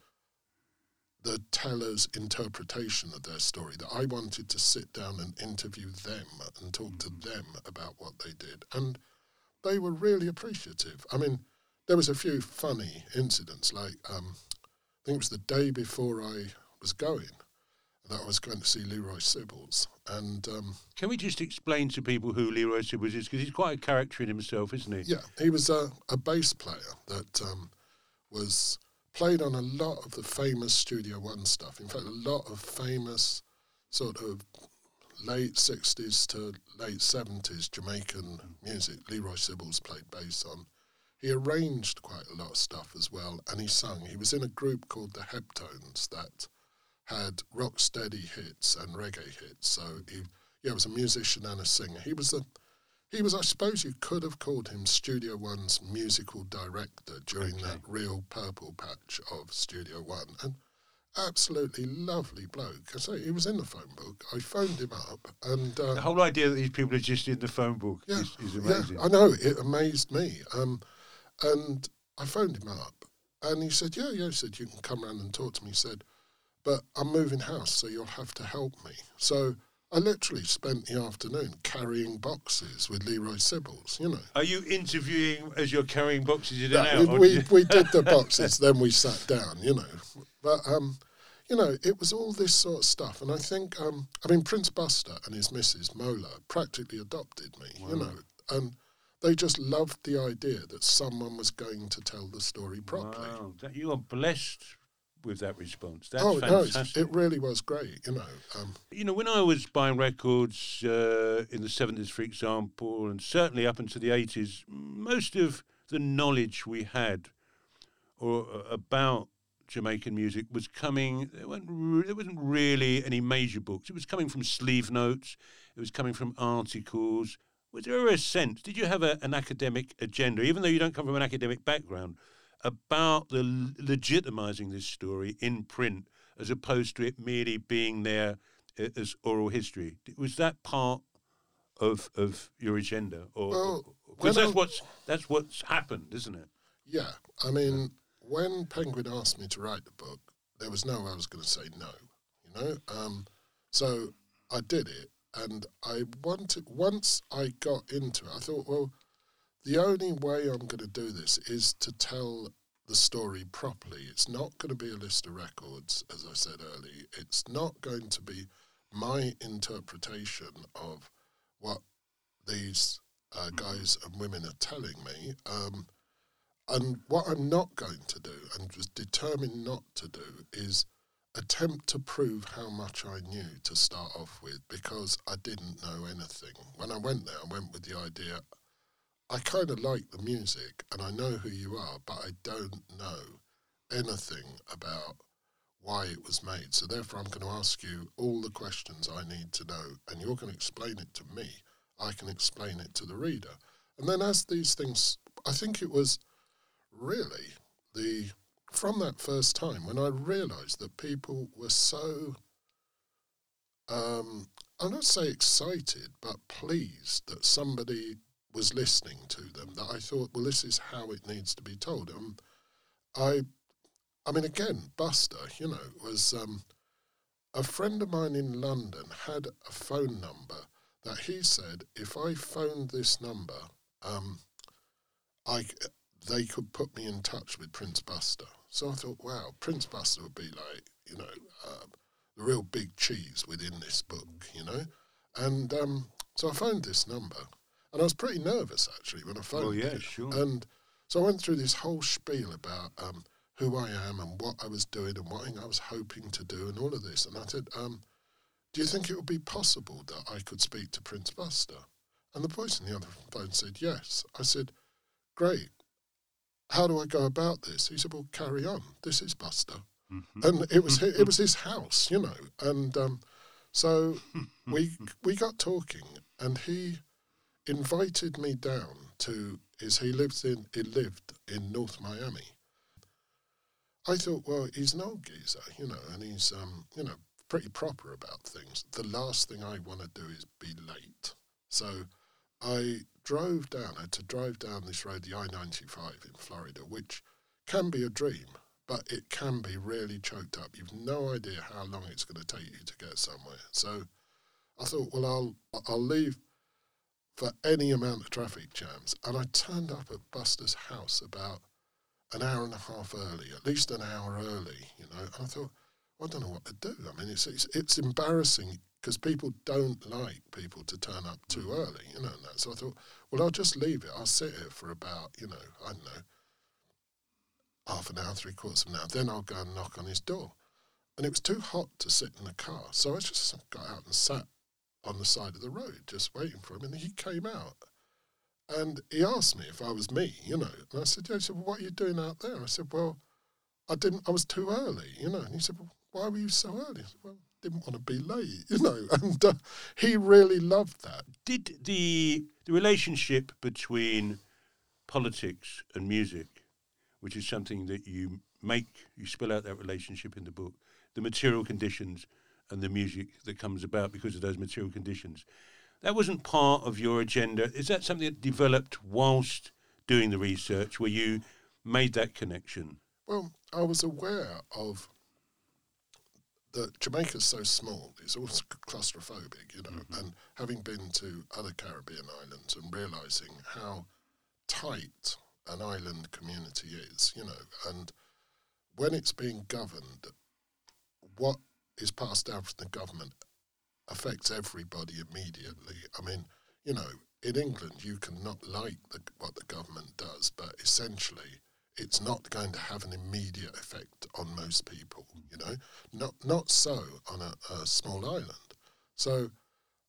The teller's interpretation of their story. That I wanted to sit down and interview them and talk to them about what they did, and they were really appreciative. I mean, there was a few funny incidents, like um, I think it was the day before I was going that I was going to see Leroy Sibbles, and um, Can we just explain to people who Leroy Sibbles is? Because he's quite a character in himself, isn't he? Yeah, he was a, a bass player that um, was played on a lot of the famous Studio One stuff. In fact, a lot of famous sort of late 60s to late 70s Jamaican music. Leroy Sibbles played bass on. He arranged quite a lot of stuff as well, and he sung. He was in a group called the Heptones that had rock steady hits and reggae hits. So he yeah, was a musician and a singer. He was a he was, I suppose, you could have called him Studio One's musical director during okay. that real purple patch of Studio One, and absolutely lovely bloke. I say he was in the phone book. I phoned him up, and uh, the whole idea that these people are just in the phone book yeah, is, is amazing. Yeah, I know it amazed me. Um, and I phoned him up, and he said, "Yeah, yeah." He said, "You can come round and talk to me." He said, "But I'm moving house, so you'll have to help me." So I literally spent the afternoon carrying boxes with Leroy Sibbles, you know. Are you interviewing as you're carrying boxes and out? We, we, we did the boxes, then we sat down, you know. But, um, you know, it was all this sort of stuff. And I think, um, I mean, Prince Buster and his missus, Mola, practically adopted me, wow. you know. And they just loved the idea that someone was going to tell the story properly. Wow, you are blessed with that response. That's oh, fantastic. No, it really was great, you know. Um, you know, when I was buying records uh, in the 70s, for example, and certainly up into the 80s, most of the knowledge we had or uh, about Jamaican music was coming. There, re- there wasn't really any major books. It was coming from sleeve notes. It was coming from articles. Was there a sense? Did you have a, an academic agenda, even though you don't come from an academic background? About the legitimizing this story in print as opposed to it merely being there as oral history. Was that part of of your agenda, or well, because that's what's that's what's happened, isn't it? Yeah, I mean, when Penguin asked me to write the book, there was no way I was going to say no. You know, um, so I did it, and I wanted once I got into it, I thought, well, the only way I'm going to do this is to tell the story properly. It's not going to be a list of records, as I said earlier. It's not going to be my interpretation of what these uh, guys and women are telling me. Um, and what I'm not going to do, and was determined not to do, is attempt to prove how much I knew to start off with because I didn't know anything. When I went there, I went with the idea I kind of like the music and I know who you are, but I don't know anything about why it was made. So therefore, I'm going to ask you all the questions I need to know, and you're going to explain it to me. I can explain it to the reader. And then, as these things, I think it was really the from that first time when I realised that people were so, um, I'm not say excited, but pleased that somebody was listening to them that I thought, well, this is how it needs to be told. Um, I, I mean, again, Buster, you know, was um, a friend of mine in London had a phone number that he said if I phoned this number, um, I they could put me in touch with Prince Buster. So I thought, wow, Prince Buster would be like, you know, uh, the real big cheese within this book, you know. And um, so I phoned this number and I was pretty nervous actually when I phoned. Oh yeah, sure. And so I went through this whole spiel about um, who I am and what I was doing and what I was hoping to do and all of this. And I said, um, "Do you think it would be possible that I could speak to Prince Buster?" And the voice on the other phone said, "Yes." I said, "Great. How do I go about this?" He said, "Well, carry on. This is Buster." Mm-hmm. And it was it was his house, you know, and um, so we we got talking, and he invited me down to is he lives in he lived in North Miami. I thought, well, he's an old geezer, you know, and he's um, you know, pretty proper about things. The last thing I want to do is be late. So I drove down, I had to drive down this road, the I ninety five in Florida, which can be a dream, but it can be really choked up. You've no idea how long it's going to take you to get somewhere. So I thought, well, I'll I'll leave for any amount of traffic jams. And I turned up at Buster's house about an hour and a half early, at least an hour early, you know. And I thought, well, I don't know what to do. I mean, it's it's, it's embarrassing because people don't like people to turn up too mm. early, you know. And that. So I thought, well, I'll just leave it. I'll sit here for about, you know, I don't know, half an hour, three quarters of an hour. Then I'll go and knock on his door. And it was too hot to sit in the car, so I just got out and sat on the side of the road, just waiting for him. And he came out. And he asked me if I was me, you know. And I said, yeah. He said, well, what are you doing out there? I said, well, I didn't, I was too early, you know. And he said, well, why were you so early? I said, well, didn't want to be late, you know. And uh, he really loved that. Did the the relationship between politics and music, which is something that you make, you spell out that relationship in the book, the material conditions and the music that comes about because of those material conditions. That wasn't part of your agenda. Is that something that developed whilst doing the research where you made that connection? Well, I was aware of that Jamaica's so small, it's also claustrophobic, you know, mm-hmm. and having been to other Caribbean islands and realizing how tight an island community is, you know, and when it's being governed, what is passed down from the government affects everybody immediately. I mean, you know, in England, you cannot like the, what the government does, but essentially, it's not going to have an immediate effect on most people. You know, not not so on a, a small island. So,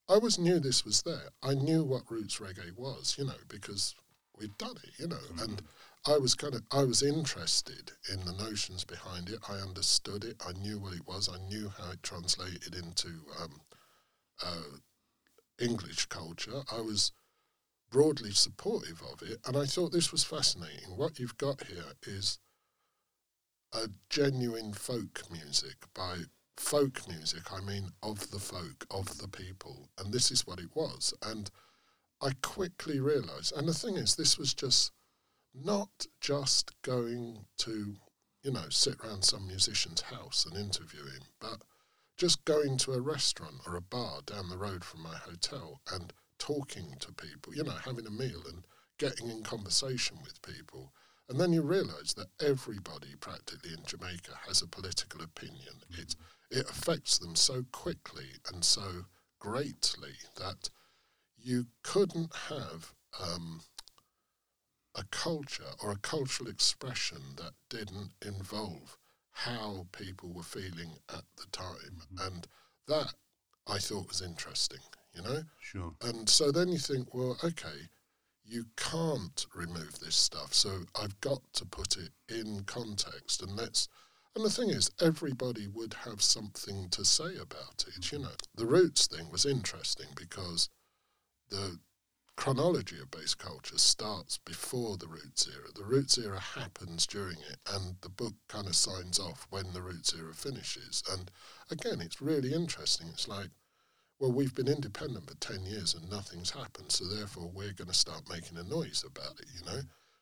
I always knew this was there. I knew what roots reggae was. You know, because we'd done it. You know, mm-hmm. and I was kind of I was interested in the notions behind it. I understood it. I knew what it was. I knew how it translated into um, uh, English culture. I was broadly supportive of it, and I thought this was fascinating. What you've got here is a genuine folk music. By folk music, I mean of the folk, of the people, and this is what it was. And I quickly realised, and the thing is, this was just not just going to, you know, sit around some musician's house and interview him, but just going to a restaurant or a bar down the road from my hotel and talking to people, you know, having a meal and getting in conversation with people. And then you realize that everybody practically in Jamaica has a political opinion. Mm-hmm. It, it affects them so quickly and so greatly that you couldn't have um, a culture or a cultural expression that didn't involve how people were feeling at the time. Mm-hmm. And that I thought was interesting, you know? Sure. And so then you think, well, okay, you can't remove this stuff. So I've got to put it in context. And let's. And the thing is, everybody would have something to say about it. You mm-hmm. know, the roots thing was interesting because the chronology of bass culture starts before the Roots era. The Roots era happens during it, and the book kind of signs off when the Roots era finishes. And again, it's really interesting. It's like, well, we've been independent for 10 years and nothing's happened, so therefore we're going to start making a noise about it, you know?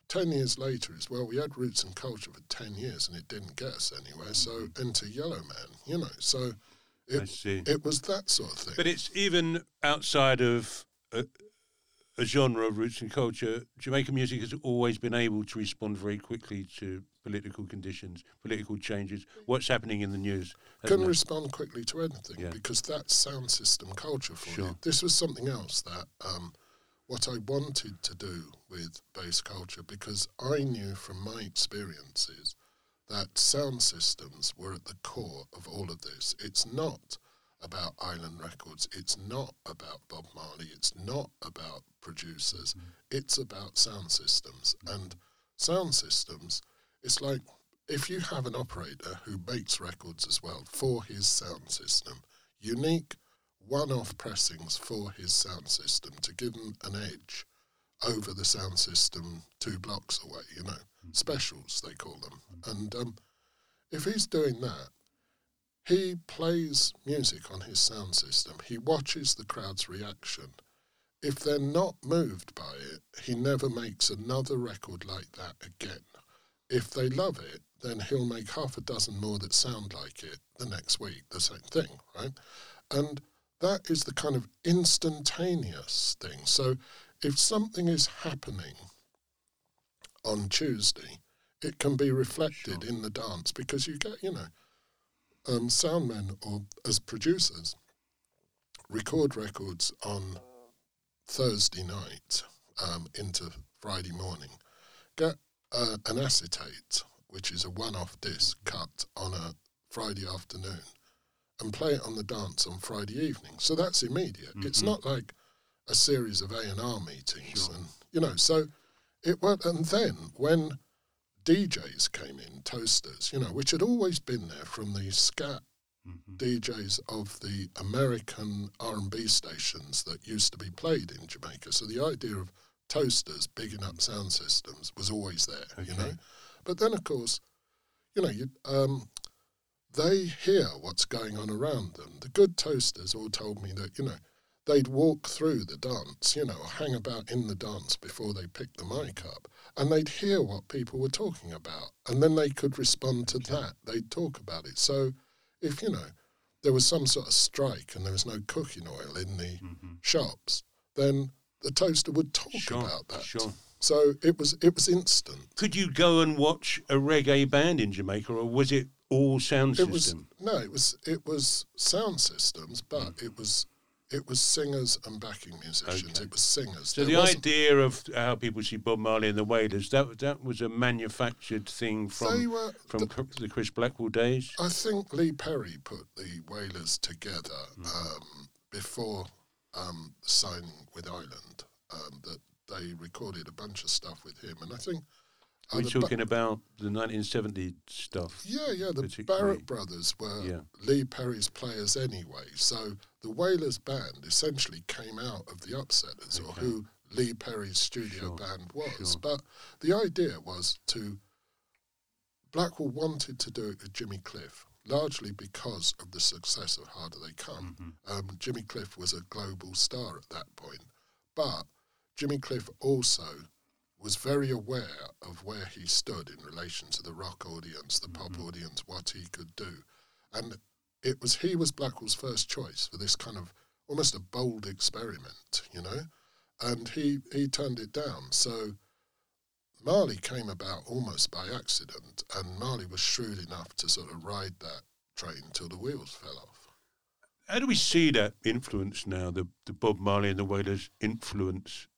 10 years later is, well, we had Roots and Culture for 10 years and it didn't get us anywhere, so into Yellow Yellowman, you know? So it, it was that sort of thing. But it's even outside of. Uh, a genre of roots and culture, Jamaican music has always been able to respond very quickly to political conditions, political changes, what's happening in the news. Can respond quickly to anything yeah. because that's sound system culture for sure. you. This was something else that um, what I wanted to do with bass culture because I knew from my experiences that sound systems were at the core of all of this. It's not about Island Records. It's not about Bob Marley. It's not about producers. Mm. It's about sound systems. And sound systems, it's like if you have an operator who makes records as well for his sound system, unique one off pressings for his sound system to give him an edge over the sound system two blocks away, you know, mm. specials they call them. Mm. And um, if he's doing that, he plays music on his sound system. He watches the crowd's reaction. If they're not moved by it, he never makes another record like that again. If they love it, then he'll make half a dozen more that sound like it the next week, the same thing, right? And that is the kind of instantaneous thing. So if something is happening on Tuesday, it can be reflected sure. in the dance because you get, you know, um, soundmen or as producers record records on Thursday night um, into Friday morning, get uh, an acetate, which is a one off disc cut on a Friday afternoon, and play it on the dance on Friday evening. So that's immediate. It's Mhm. not like a series of A and R meetings, Sure. and you know. So it was, and then when DJs came in, toasters, you know, which had always been there from the scat Mhm. DJs of the American R&B stations that used to be played in Jamaica. So the idea of toasters bigging up sound systems was always there, you know. But then, of course, you know, you, um, they hear what's going on around them. The good toasters all told me that, you know, they'd walk through the dance, you know, hang about in the dance before they picked the mic up, and they'd hear what people were talking about, and then they could respond to that. They'd talk about it. So if, you know, there was some sort of strike and there was no cooking oil in the Mhm. shops, then the toaster would talk Sure, about that. sure. So it was it was instant. Could you go and watch a reggae band in Jamaica, or was it all sound It was no, it was it was sound systems, but Mm. it was it was singers and backing musicians. Okay. It was singers. So There the idea of how people see Bob Marley and the Wailers that that was a manufactured thing from were. from th- Cr- the Chris Blackwell days. I think Lee Perry put the Wailers together Mm. um, before um, signing with Island. Um, that they recorded a bunch of stuff with him, and I think. Uh, We're Ba- talking about the 1970 stuff. Yeah, yeah. The. Barrett brothers were Yeah. Lee Perry's players anyway. So the Wailers band essentially came out of the Upsetters, or who Lee Perry's studio Sure, band was. sure. But the idea was to. Blackwell wanted to do it with Jimmy Cliff, largely because of the success of Harder They Come. Mhm. Um, Jimmy Cliff was a global star at that point. But Jimmy Cliff also was very aware of where he stood in relation to the rock audience, the pop Mhm. audience, what he could do. And it was he was Blackwell's first choice for this kind of almost a bold experiment, you know? And he, he turned it down. So Marley came about almost by accident, and Marley was shrewd enough to sort of ride that train till the wheels fell off. How do we see that influence now? The the Bob Marley and the Wailers influence.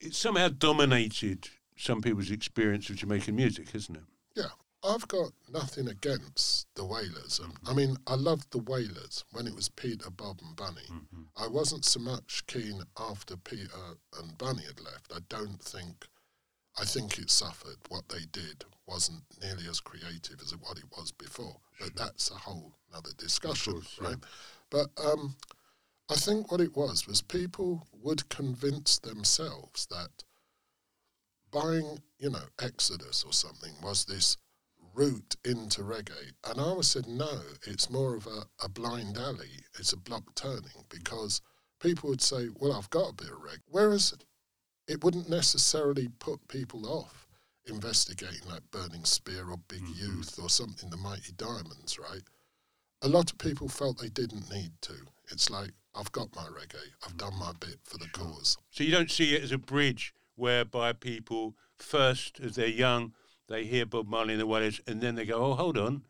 It somehow dominated some people's experience of Jamaican music, hasn't it? Yeah. I've got nothing against the Wailers. Um, I mean, I loved the Wailers when it was Peter, Bob, and Bunny. Mm-hmm. I wasn't so much keen after Peter and Bunny had left. I don't think, I think it suffered. What they did wasn't nearly as creative as what it was before. But that's a whole other discussion, course, yeah. right? But um, I think what it was was people would convince themselves that buying, you know, Exodus or something was this route into reggae. And I always said, no, it's more of a, a blind alley. It's a block turning because people would say, well, I've got a bit of reggae. Whereas it wouldn't necessarily put people off investigating like Burning Spear or Big Mhm. Youth or something, the Mighty Diamonds, right? A lot of people felt they didn't need to. It's like, I've got my reggae, I've done my bit for the cause. So you don't see it as a bridge whereby people first, as they're young, they hear Bob Marley and the Wailers, and then they go, "Oh, hold on,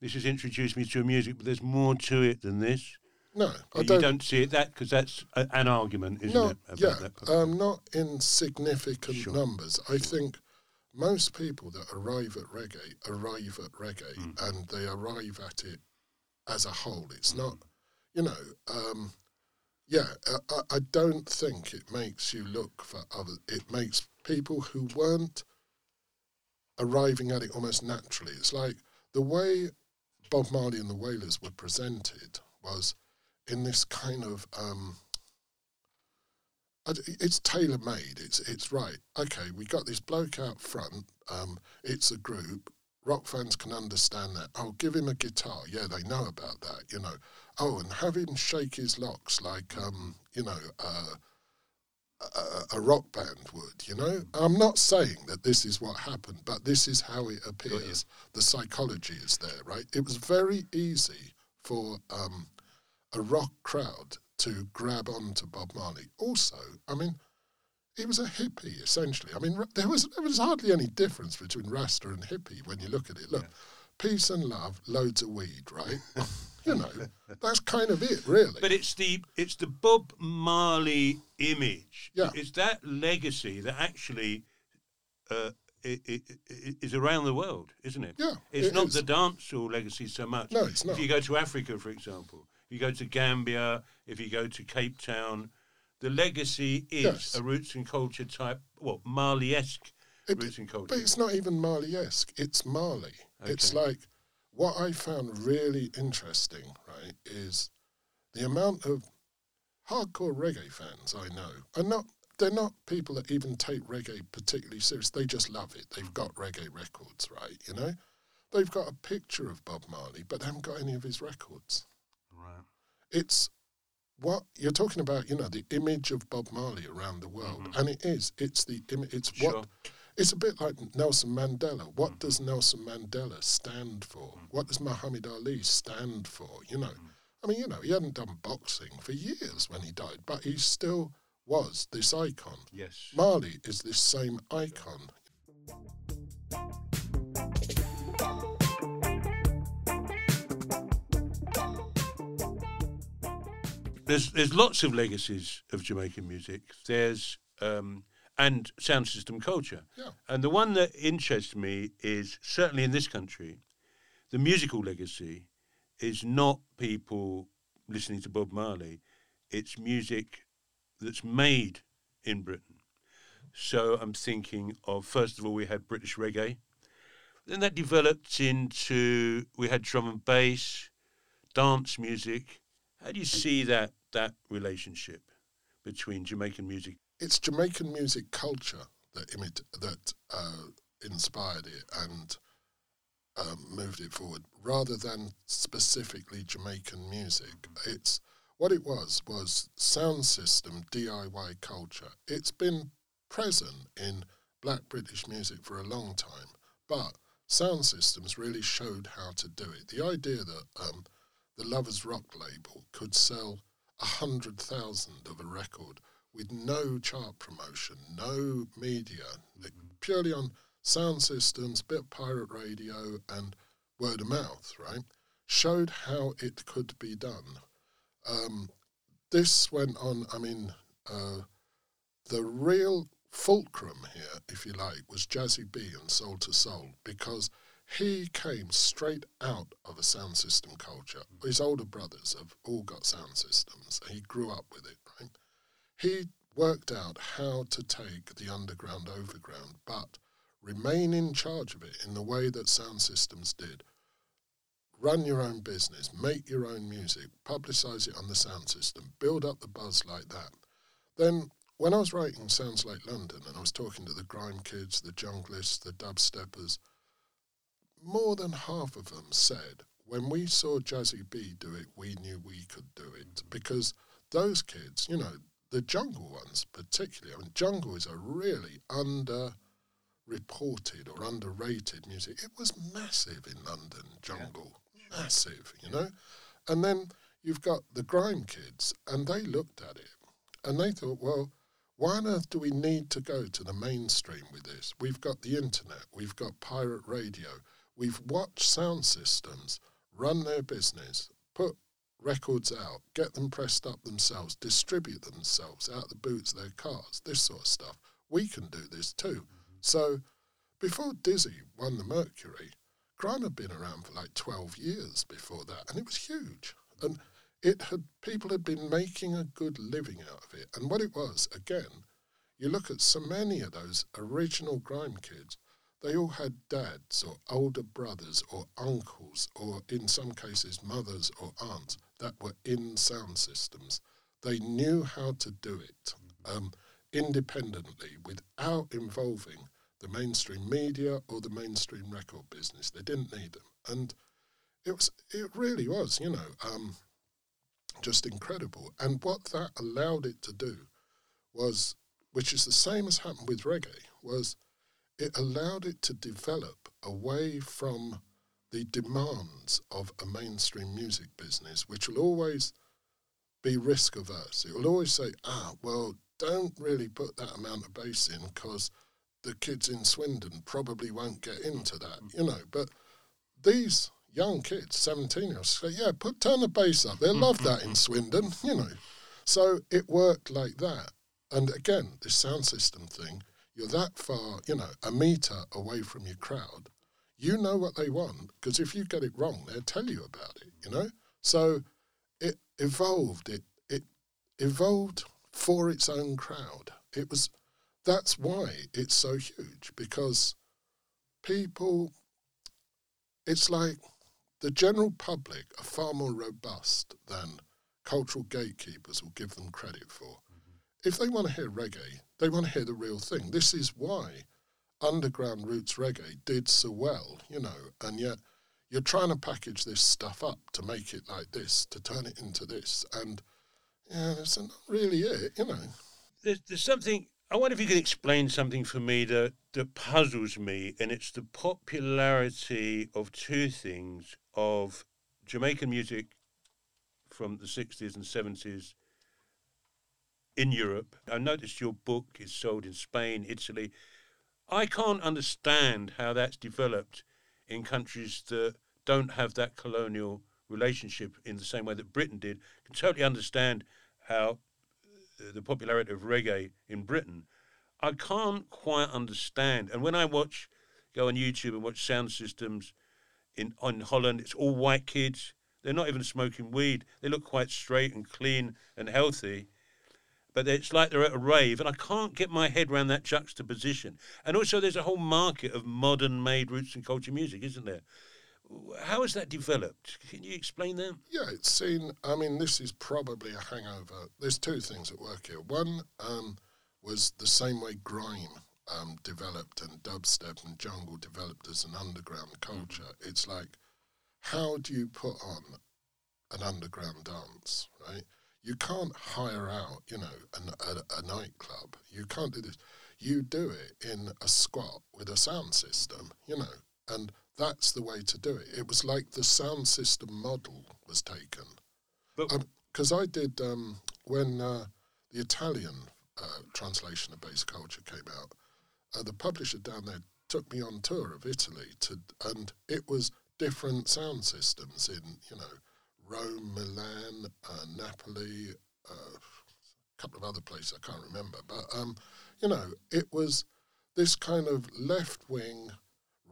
this has introduced me to a music, but there's more to it than this." No, I you don't. don't, see it that because that's a, an argument, isn't no, it? About yeah, um, not in significant Sure. numbers. I think most people that arrive at reggae arrive at reggae, Mm. and they arrive at it as a whole. It's not, you know, um, yeah. I, I- don't think it makes you look for other. It makes people who weren't arriving at it almost naturally. It's like the way Bob Marley and the Wailers were presented was in this kind of um, it's tailor made. It's it's right. Okay, we got this bloke out front. Um, it's a group. Rock fans can understand that. Oh, give him a guitar. Yeah, they know about that. You know. Oh, and have him shake his locks like um, you know, uh, a, a rock band would. You know. I'm not saying that this is what happened, but this is how it appears. The psychology is there, right? It was very easy for um, a rock crowd to grab onto Bob Marley. Also, I mean, he was a hippie essentially. I mean, there was there was hardly any difference between Rasta and hippie when you look at it. Look, peace and love, loads of weed, right? you know, that's kind of it, really. But it's the it's the Bob Marley image. Yeah. It's that legacy that actually uh, i i i is around the world, isn't it? Yeah, It's it not is. the dancehall legacy so much. No, it's not. If you go to Africa, for example, if you go to Gambia, if you go to Cape Town, the legacy is Yes. a roots and culture type, well, Marley-esque It- roots and culture. But it's not even Marley-esque. It's Marley. It's like what I found really interesting, right, is the amount of hardcore reggae fans I know are not. They're not people that even take reggae particularly serious. They just love it. They've got reggae records, right? You know, they've got a picture of Bob Marley, but they haven't got any of his records. right. It's what you're talking about. You know, the image of Bob Marley around the world, Mhm. and it is. It's the image. It's Sure. what it's a bit like Nelson Mandela. What does Nelson Mandela stand for? What does Muhammad Ali stand for? You know, I mean, you know, he hadn't done boxing for years when he died, but he still was this icon. Yes. Marley is this same icon. There's there's lots of legacies of Jamaican music. There's um, and sound system culture. Yeah. And the one that interests me is certainly in this country, the musical legacy is not people listening to Bob Marley. It's music that's made in Britain. So I'm thinking of first of all we had British reggae. Then that developed into we had drum and bass, dance music. How do you see that that relationship between Jamaican music? It's Jamaican music culture that imit- that uh, inspired it and um, moved it forward, rather than specifically Jamaican music. It's what it was was sound system DIY culture. It's been present in Black British music for a long time, but sound systems really showed how to do it. The idea that um, the Lovers Rock label could sell a hundred thousand of a record with no chart promotion, no media, purely on sound systems, bit pirate radio, and word of mouth, right? Showed how it could be done. Um, this went on, I mean, uh, the real fulcrum here, if you like, was Jazzy B and Soul II Soul because he came straight out of a sound system culture. His older brothers have all got sound systems. He grew up with it? He worked out how to take the underground overground, but remain in charge of it in the way that sound systems did. Run your own business, make your own music, publicize it on the sound system, build up the buzz like that. Then, when I was writing Sounds Like London and I was talking to the grime kids, the junglists, the dubsteppers, more than half of them said, when we saw Jazzy B do it, we knew we could do it. Because those kids, you know, the jungle ones particularly, I mean, jungle is a really under reported or underrated music. It was massive in London, jungle, massive, you know. And then you've got the grime kids, and they looked at it and they thought, well, why on earth do we need to go to the mainstream with this? We've got the internet, we've got pirate radio, we've watched sound systems run their business, put records out, get them pressed up themselves, distribute themselves out the boots of their cars, this sort of stuff. We can do this too. Mm-hmm. So before Dizzee won the Mercury, Grime had been around for like 12 years before that, and it was huge. And it had people had been making a good living out of it. And what it was, again, you look at so many of those original grime kids, they all had dads or older brothers or uncles or in some cases mothers or aunts that were in sound systems. They knew how to do it um, independently without involving the mainstream media or the mainstream record business. They didn't need them. And it was it really was, you know, um, just incredible. And what that allowed it to do was, which is the same as happened with reggae, was it allowed it to develop away from the demands of a mainstream music business, which will always be risk averse. It will always say, ah, well, don't really put that amount of bass in because the kids in Swindon probably won't get into that, you know. But these young kids, 17 year olds, say, yeah, put turn the bass up. They'll love that in Swindon, you know. So it worked like that. And again, this sound system thing, you're that far, you know, a meter away from your crowd, you know what they want because if you get it wrong, they'll tell you about it, you know? So it evolved, it, it evolved for its own crowd. It was, that's why it's so huge because people, it's like the general public are far more robust than cultural gatekeepers will give them credit for. Mm-hmm. If they want to hear reggae, they want to hear the real thing. This is why underground roots reggae did so well, you know, and yet you're trying to package this stuff up to make it like this, to turn it into this, and yeah, that's not really it, you know. There's, there's something. I wonder if you could explain something for me that that puzzles me, and it's the popularity of two things of Jamaican music from the 60s and 70s in Europe. I noticed your book is sold in Spain, Italy. I can't understand how that's developed in countries that don't have that colonial relationship in the same way that Britain did. I can totally understand how uh, the popularity of reggae in Britain. I can't quite understand. And when I watch, go on YouTube and watch sound systems in on Holland, it's all white kids. They're not even smoking weed. They look quite straight and clean and healthy but it's like they're at a rave, and I can't get my head around that juxtaposition. And also, there's a whole market of modern made roots and culture music, isn't there? How has that developed? Can you explain that? Yeah, it's seen. I mean, this is probably a hangover. There's two things at work here. One um, was the same way grime um, developed and dubstep and jungle developed as an underground culture. Mm-hmm. It's like, how do you put on an underground dance, right? You can't hire out, you know, an, a, a nightclub. You can't do this. You do it in a squat with a sound system, you know, and that's the way to do it. It was like the sound system model was taken. Because um, I did, um, when uh, the Italian uh, translation of Bass Culture came out, uh, the publisher down there took me on tour of Italy to, and it was different sound systems in, you know, Rome, Milan, uh, Napoli, uh, a couple of other places I can't remember. But, um, you know, it was this kind of left wing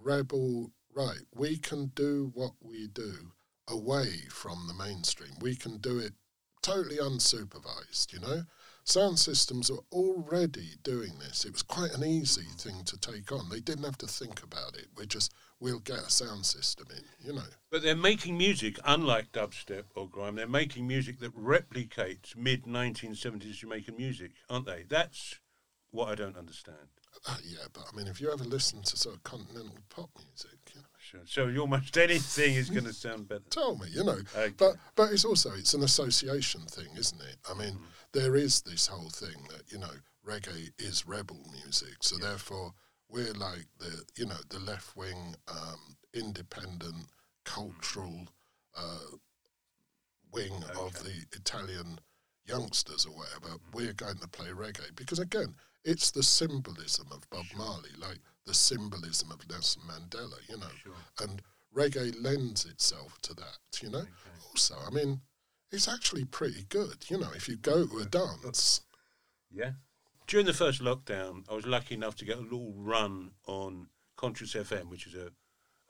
rebel, right, we can do what we do away from the mainstream. We can do it totally unsupervised, you know? Sound systems are already doing this. It was quite an easy thing to take on. They didn't have to think about it. We're just we'll get a sound system in, you know. But they're making music, unlike dubstep or grime, they're making music that replicates mid 1970s Jamaican music, aren't they? That's what I don't understand. Uh, yeah, but I mean, if you ever listen to sort of continental pop music, you know. Sure. So almost anything is going to sound better. Tell me, you know. Okay. But but it's also it's an association thing, isn't it? I mean, mm. there is this whole thing that you know reggae is rebel music, so yeah. therefore we're like the you know the left wing um, independent cultural uh, wing okay. of the Italian youngsters or whatever. We're going to play reggae because again, it's the symbolism of Bob sure. Marley, like the symbolism of Nelson Mandela, you know, sure. and reggae lends itself to that, you know. Okay. Also, I mean, it's actually pretty good, you know, if you go to a dance. Yeah, during the first lockdown, I was lucky enough to get a little run on Conscious FM, which is a,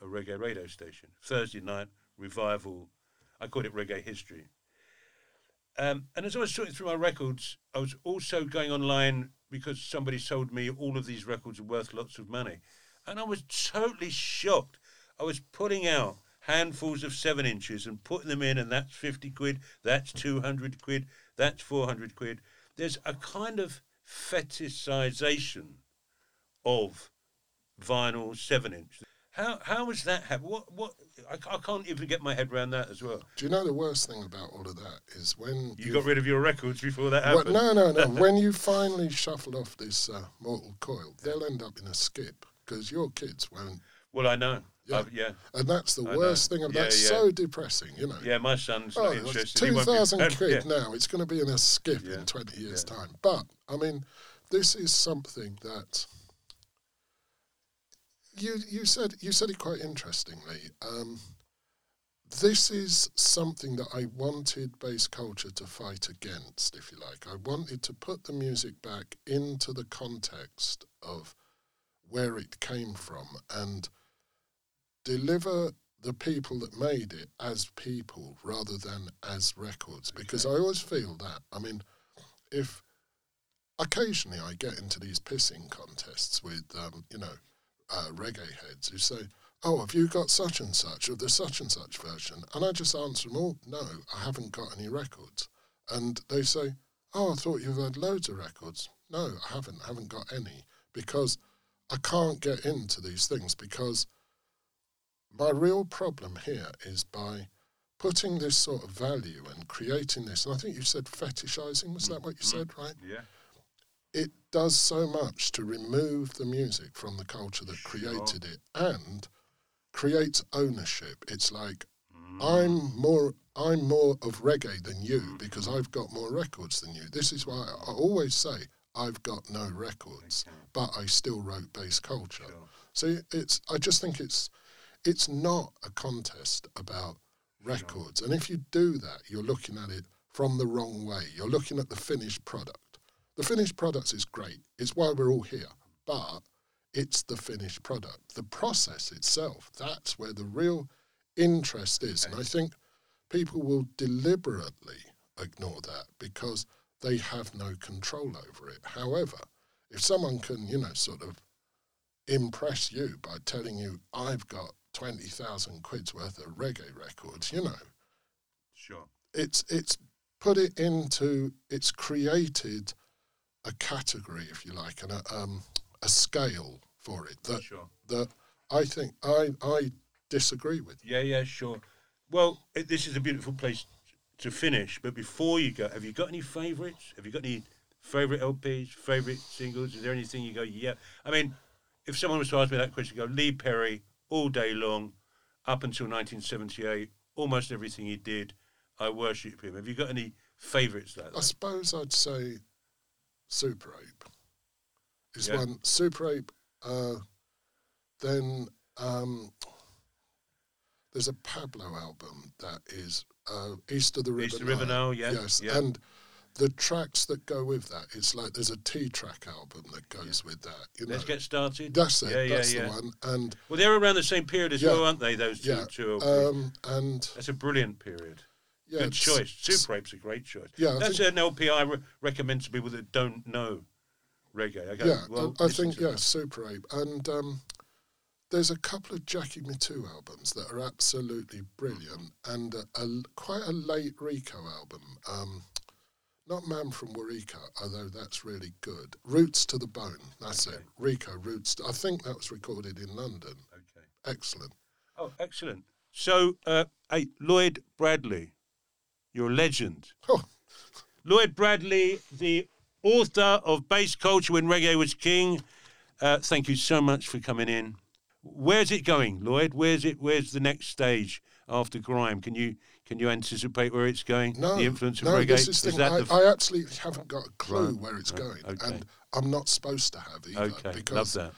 a reggae radio station. Thursday night revival. I called it Reggae History. Um, and as I was sorting through my records, I was also going online because somebody sold me all of these records worth lots of money. And I was totally shocked. I was putting out handfuls of seven inches and putting them in, and that's 50 quid, that's 200 quid, that's 400 quid. There's a kind of fetishization of vinyl seven inch. How how was that happen? What what I, I, can't even get my head around that as well. Do you know the worst thing about all of that is when you got rid of your records before that happened? Well, no, no, no. when you finally shuffle off this uh, mortal coil, they'll end up in a skip because your kids won't. Well, I know. Yeah. Uh, yeah. And that's the I worst know. thing. Yeah, that's yeah. so depressing, you know. Yeah, my son's oh, interested. 2,000 quid yeah. now. It's going to be in a skip in 20 years' time. But, I mean, this is something that you you said you said it quite interestingly. Um, this is something that I wanted bass culture to fight against, if you like. I wanted to put the music back into the context of where it came from and deliver the people that made it as people rather than as records. Because I always feel that. I mean, if occasionally I get into these pissing contests with, um, you know, uh, reggae heads who say, oh, have you got such and such of the such and such version? And I just answer them all, no, I haven't got any records. And they say, oh, I thought you've had loads of records. No, I haven't, I haven't got any because I can't get into these things because my real problem here is by putting this sort of value and creating this, and I think you said fetishizing, was that what you said, mm-hmm. right? Yeah. It does so much to remove the music from the culture that created it and creates ownership. It's like mm. I'm more I'm more of reggae than you mm-hmm. because I've got more records than you. This is why I always say I've got no records, but I still wrote bass culture. So it's I just think it's it's not a contest about records. And if you do that, you're looking at it from the wrong way. You're looking at the finished product. The finished product is great. It's why we're all here. But it's the finished product. The process itself, that's where the real interest is. And I think people will deliberately ignore that because they have no control over it. However, if someone can, you know, sort of impress you by telling you, I've got 20,000 quid's worth of reggae records, you know, Sure. it's, it's put it into, it's created a category, if you like, and a, um, a scale for it that, Sure. that I think I, I disagree with. Yeah, yeah, sure. Well, it, this is a beautiful place to finish. But before you go, have you got any favourites? Have you got any favourite LPs, favourite singles? Is there anything you go, yeah? I mean, if someone was to ask me that question, go Lee Perry all day long, up until 1978, almost everything he did, I worship him. Have you got any favourites like that? I suppose I'd say Super Ape is Yeah. one. Super Ape. Uh, then um, there's a Pablo album that is uh, East of the River. East of the River Nile, yeah, Yes, yeah. and the tracks that go with that, it's like there's a T track album that goes with that. You know, Let's get started. that's it. Yeah, yeah, that's yeah. the one. And Well, they're around the same period as Yeah. well, aren't they? Those two, yeah, two um, and That's a brilliant period. yeah, Good choice. Super Ape's a great choice. Yeah, I that's an LP I re- recommend to people that don't know reggae. I go, Yeah, well, I, think yeah, that. Super Ape, and um, there's a couple of Jackie Mittoo albums that are absolutely brilliant, and a, a- quite a late Rico album. Um, not Man from Wareika, although that's really good. Roots to the Bone, that's Okay. it. Rico Roots. To, I think that was recorded in London. Okay. Excellent. Oh, excellent. So, uh, hey, Lloyd Bradley, you're a legend. Oh, Lloyd Bradley, the author of Bass Culture When Reggae Was King. Uh, thank you so much for coming in. Where's it going, Lloyd? Where's it? Where's the next stage after grime? Can you can you anticipate where it's going? no, the influence of no, reggae. this is, the thing. that I, the I absolutely haven't got a clue Right, where it's right, going, okay. and I'm not supposed to have either okay? because Love that.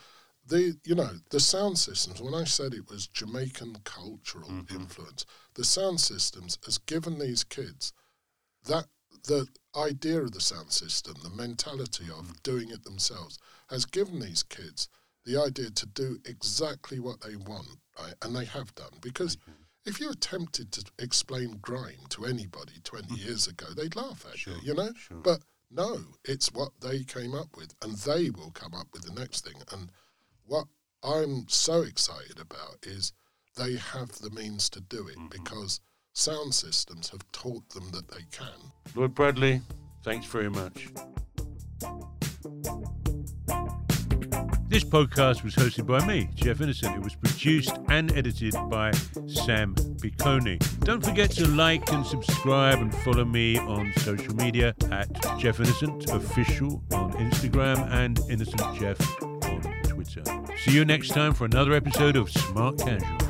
the you know the sound systems when i said it was jamaican cultural Mm-hmm. influence the sound systems has given these kids that the idea of the sound system the mentality of Mm. doing it themselves has given these kids the idea to do exactly what they want right? and they have done because if you attempted to explain grime to anybody 20 years ago they'd laugh at. Sure, you you know sure. but no it's what they came up with and they will come up with the next thing and what I'm so excited about is they have the means to do it Mm-hmm. because sound systems have taught them that they can. Lloyd Bradley, thanks very much. This podcast was hosted by me, Jeff Innocent. It was produced and edited by Sam Piccone. Don't forget to like and subscribe and follow me on social media at Jeff Innocent Official on Instagram and Innocent Jeff on Twitter. See you next time for another episode of Smart Casual.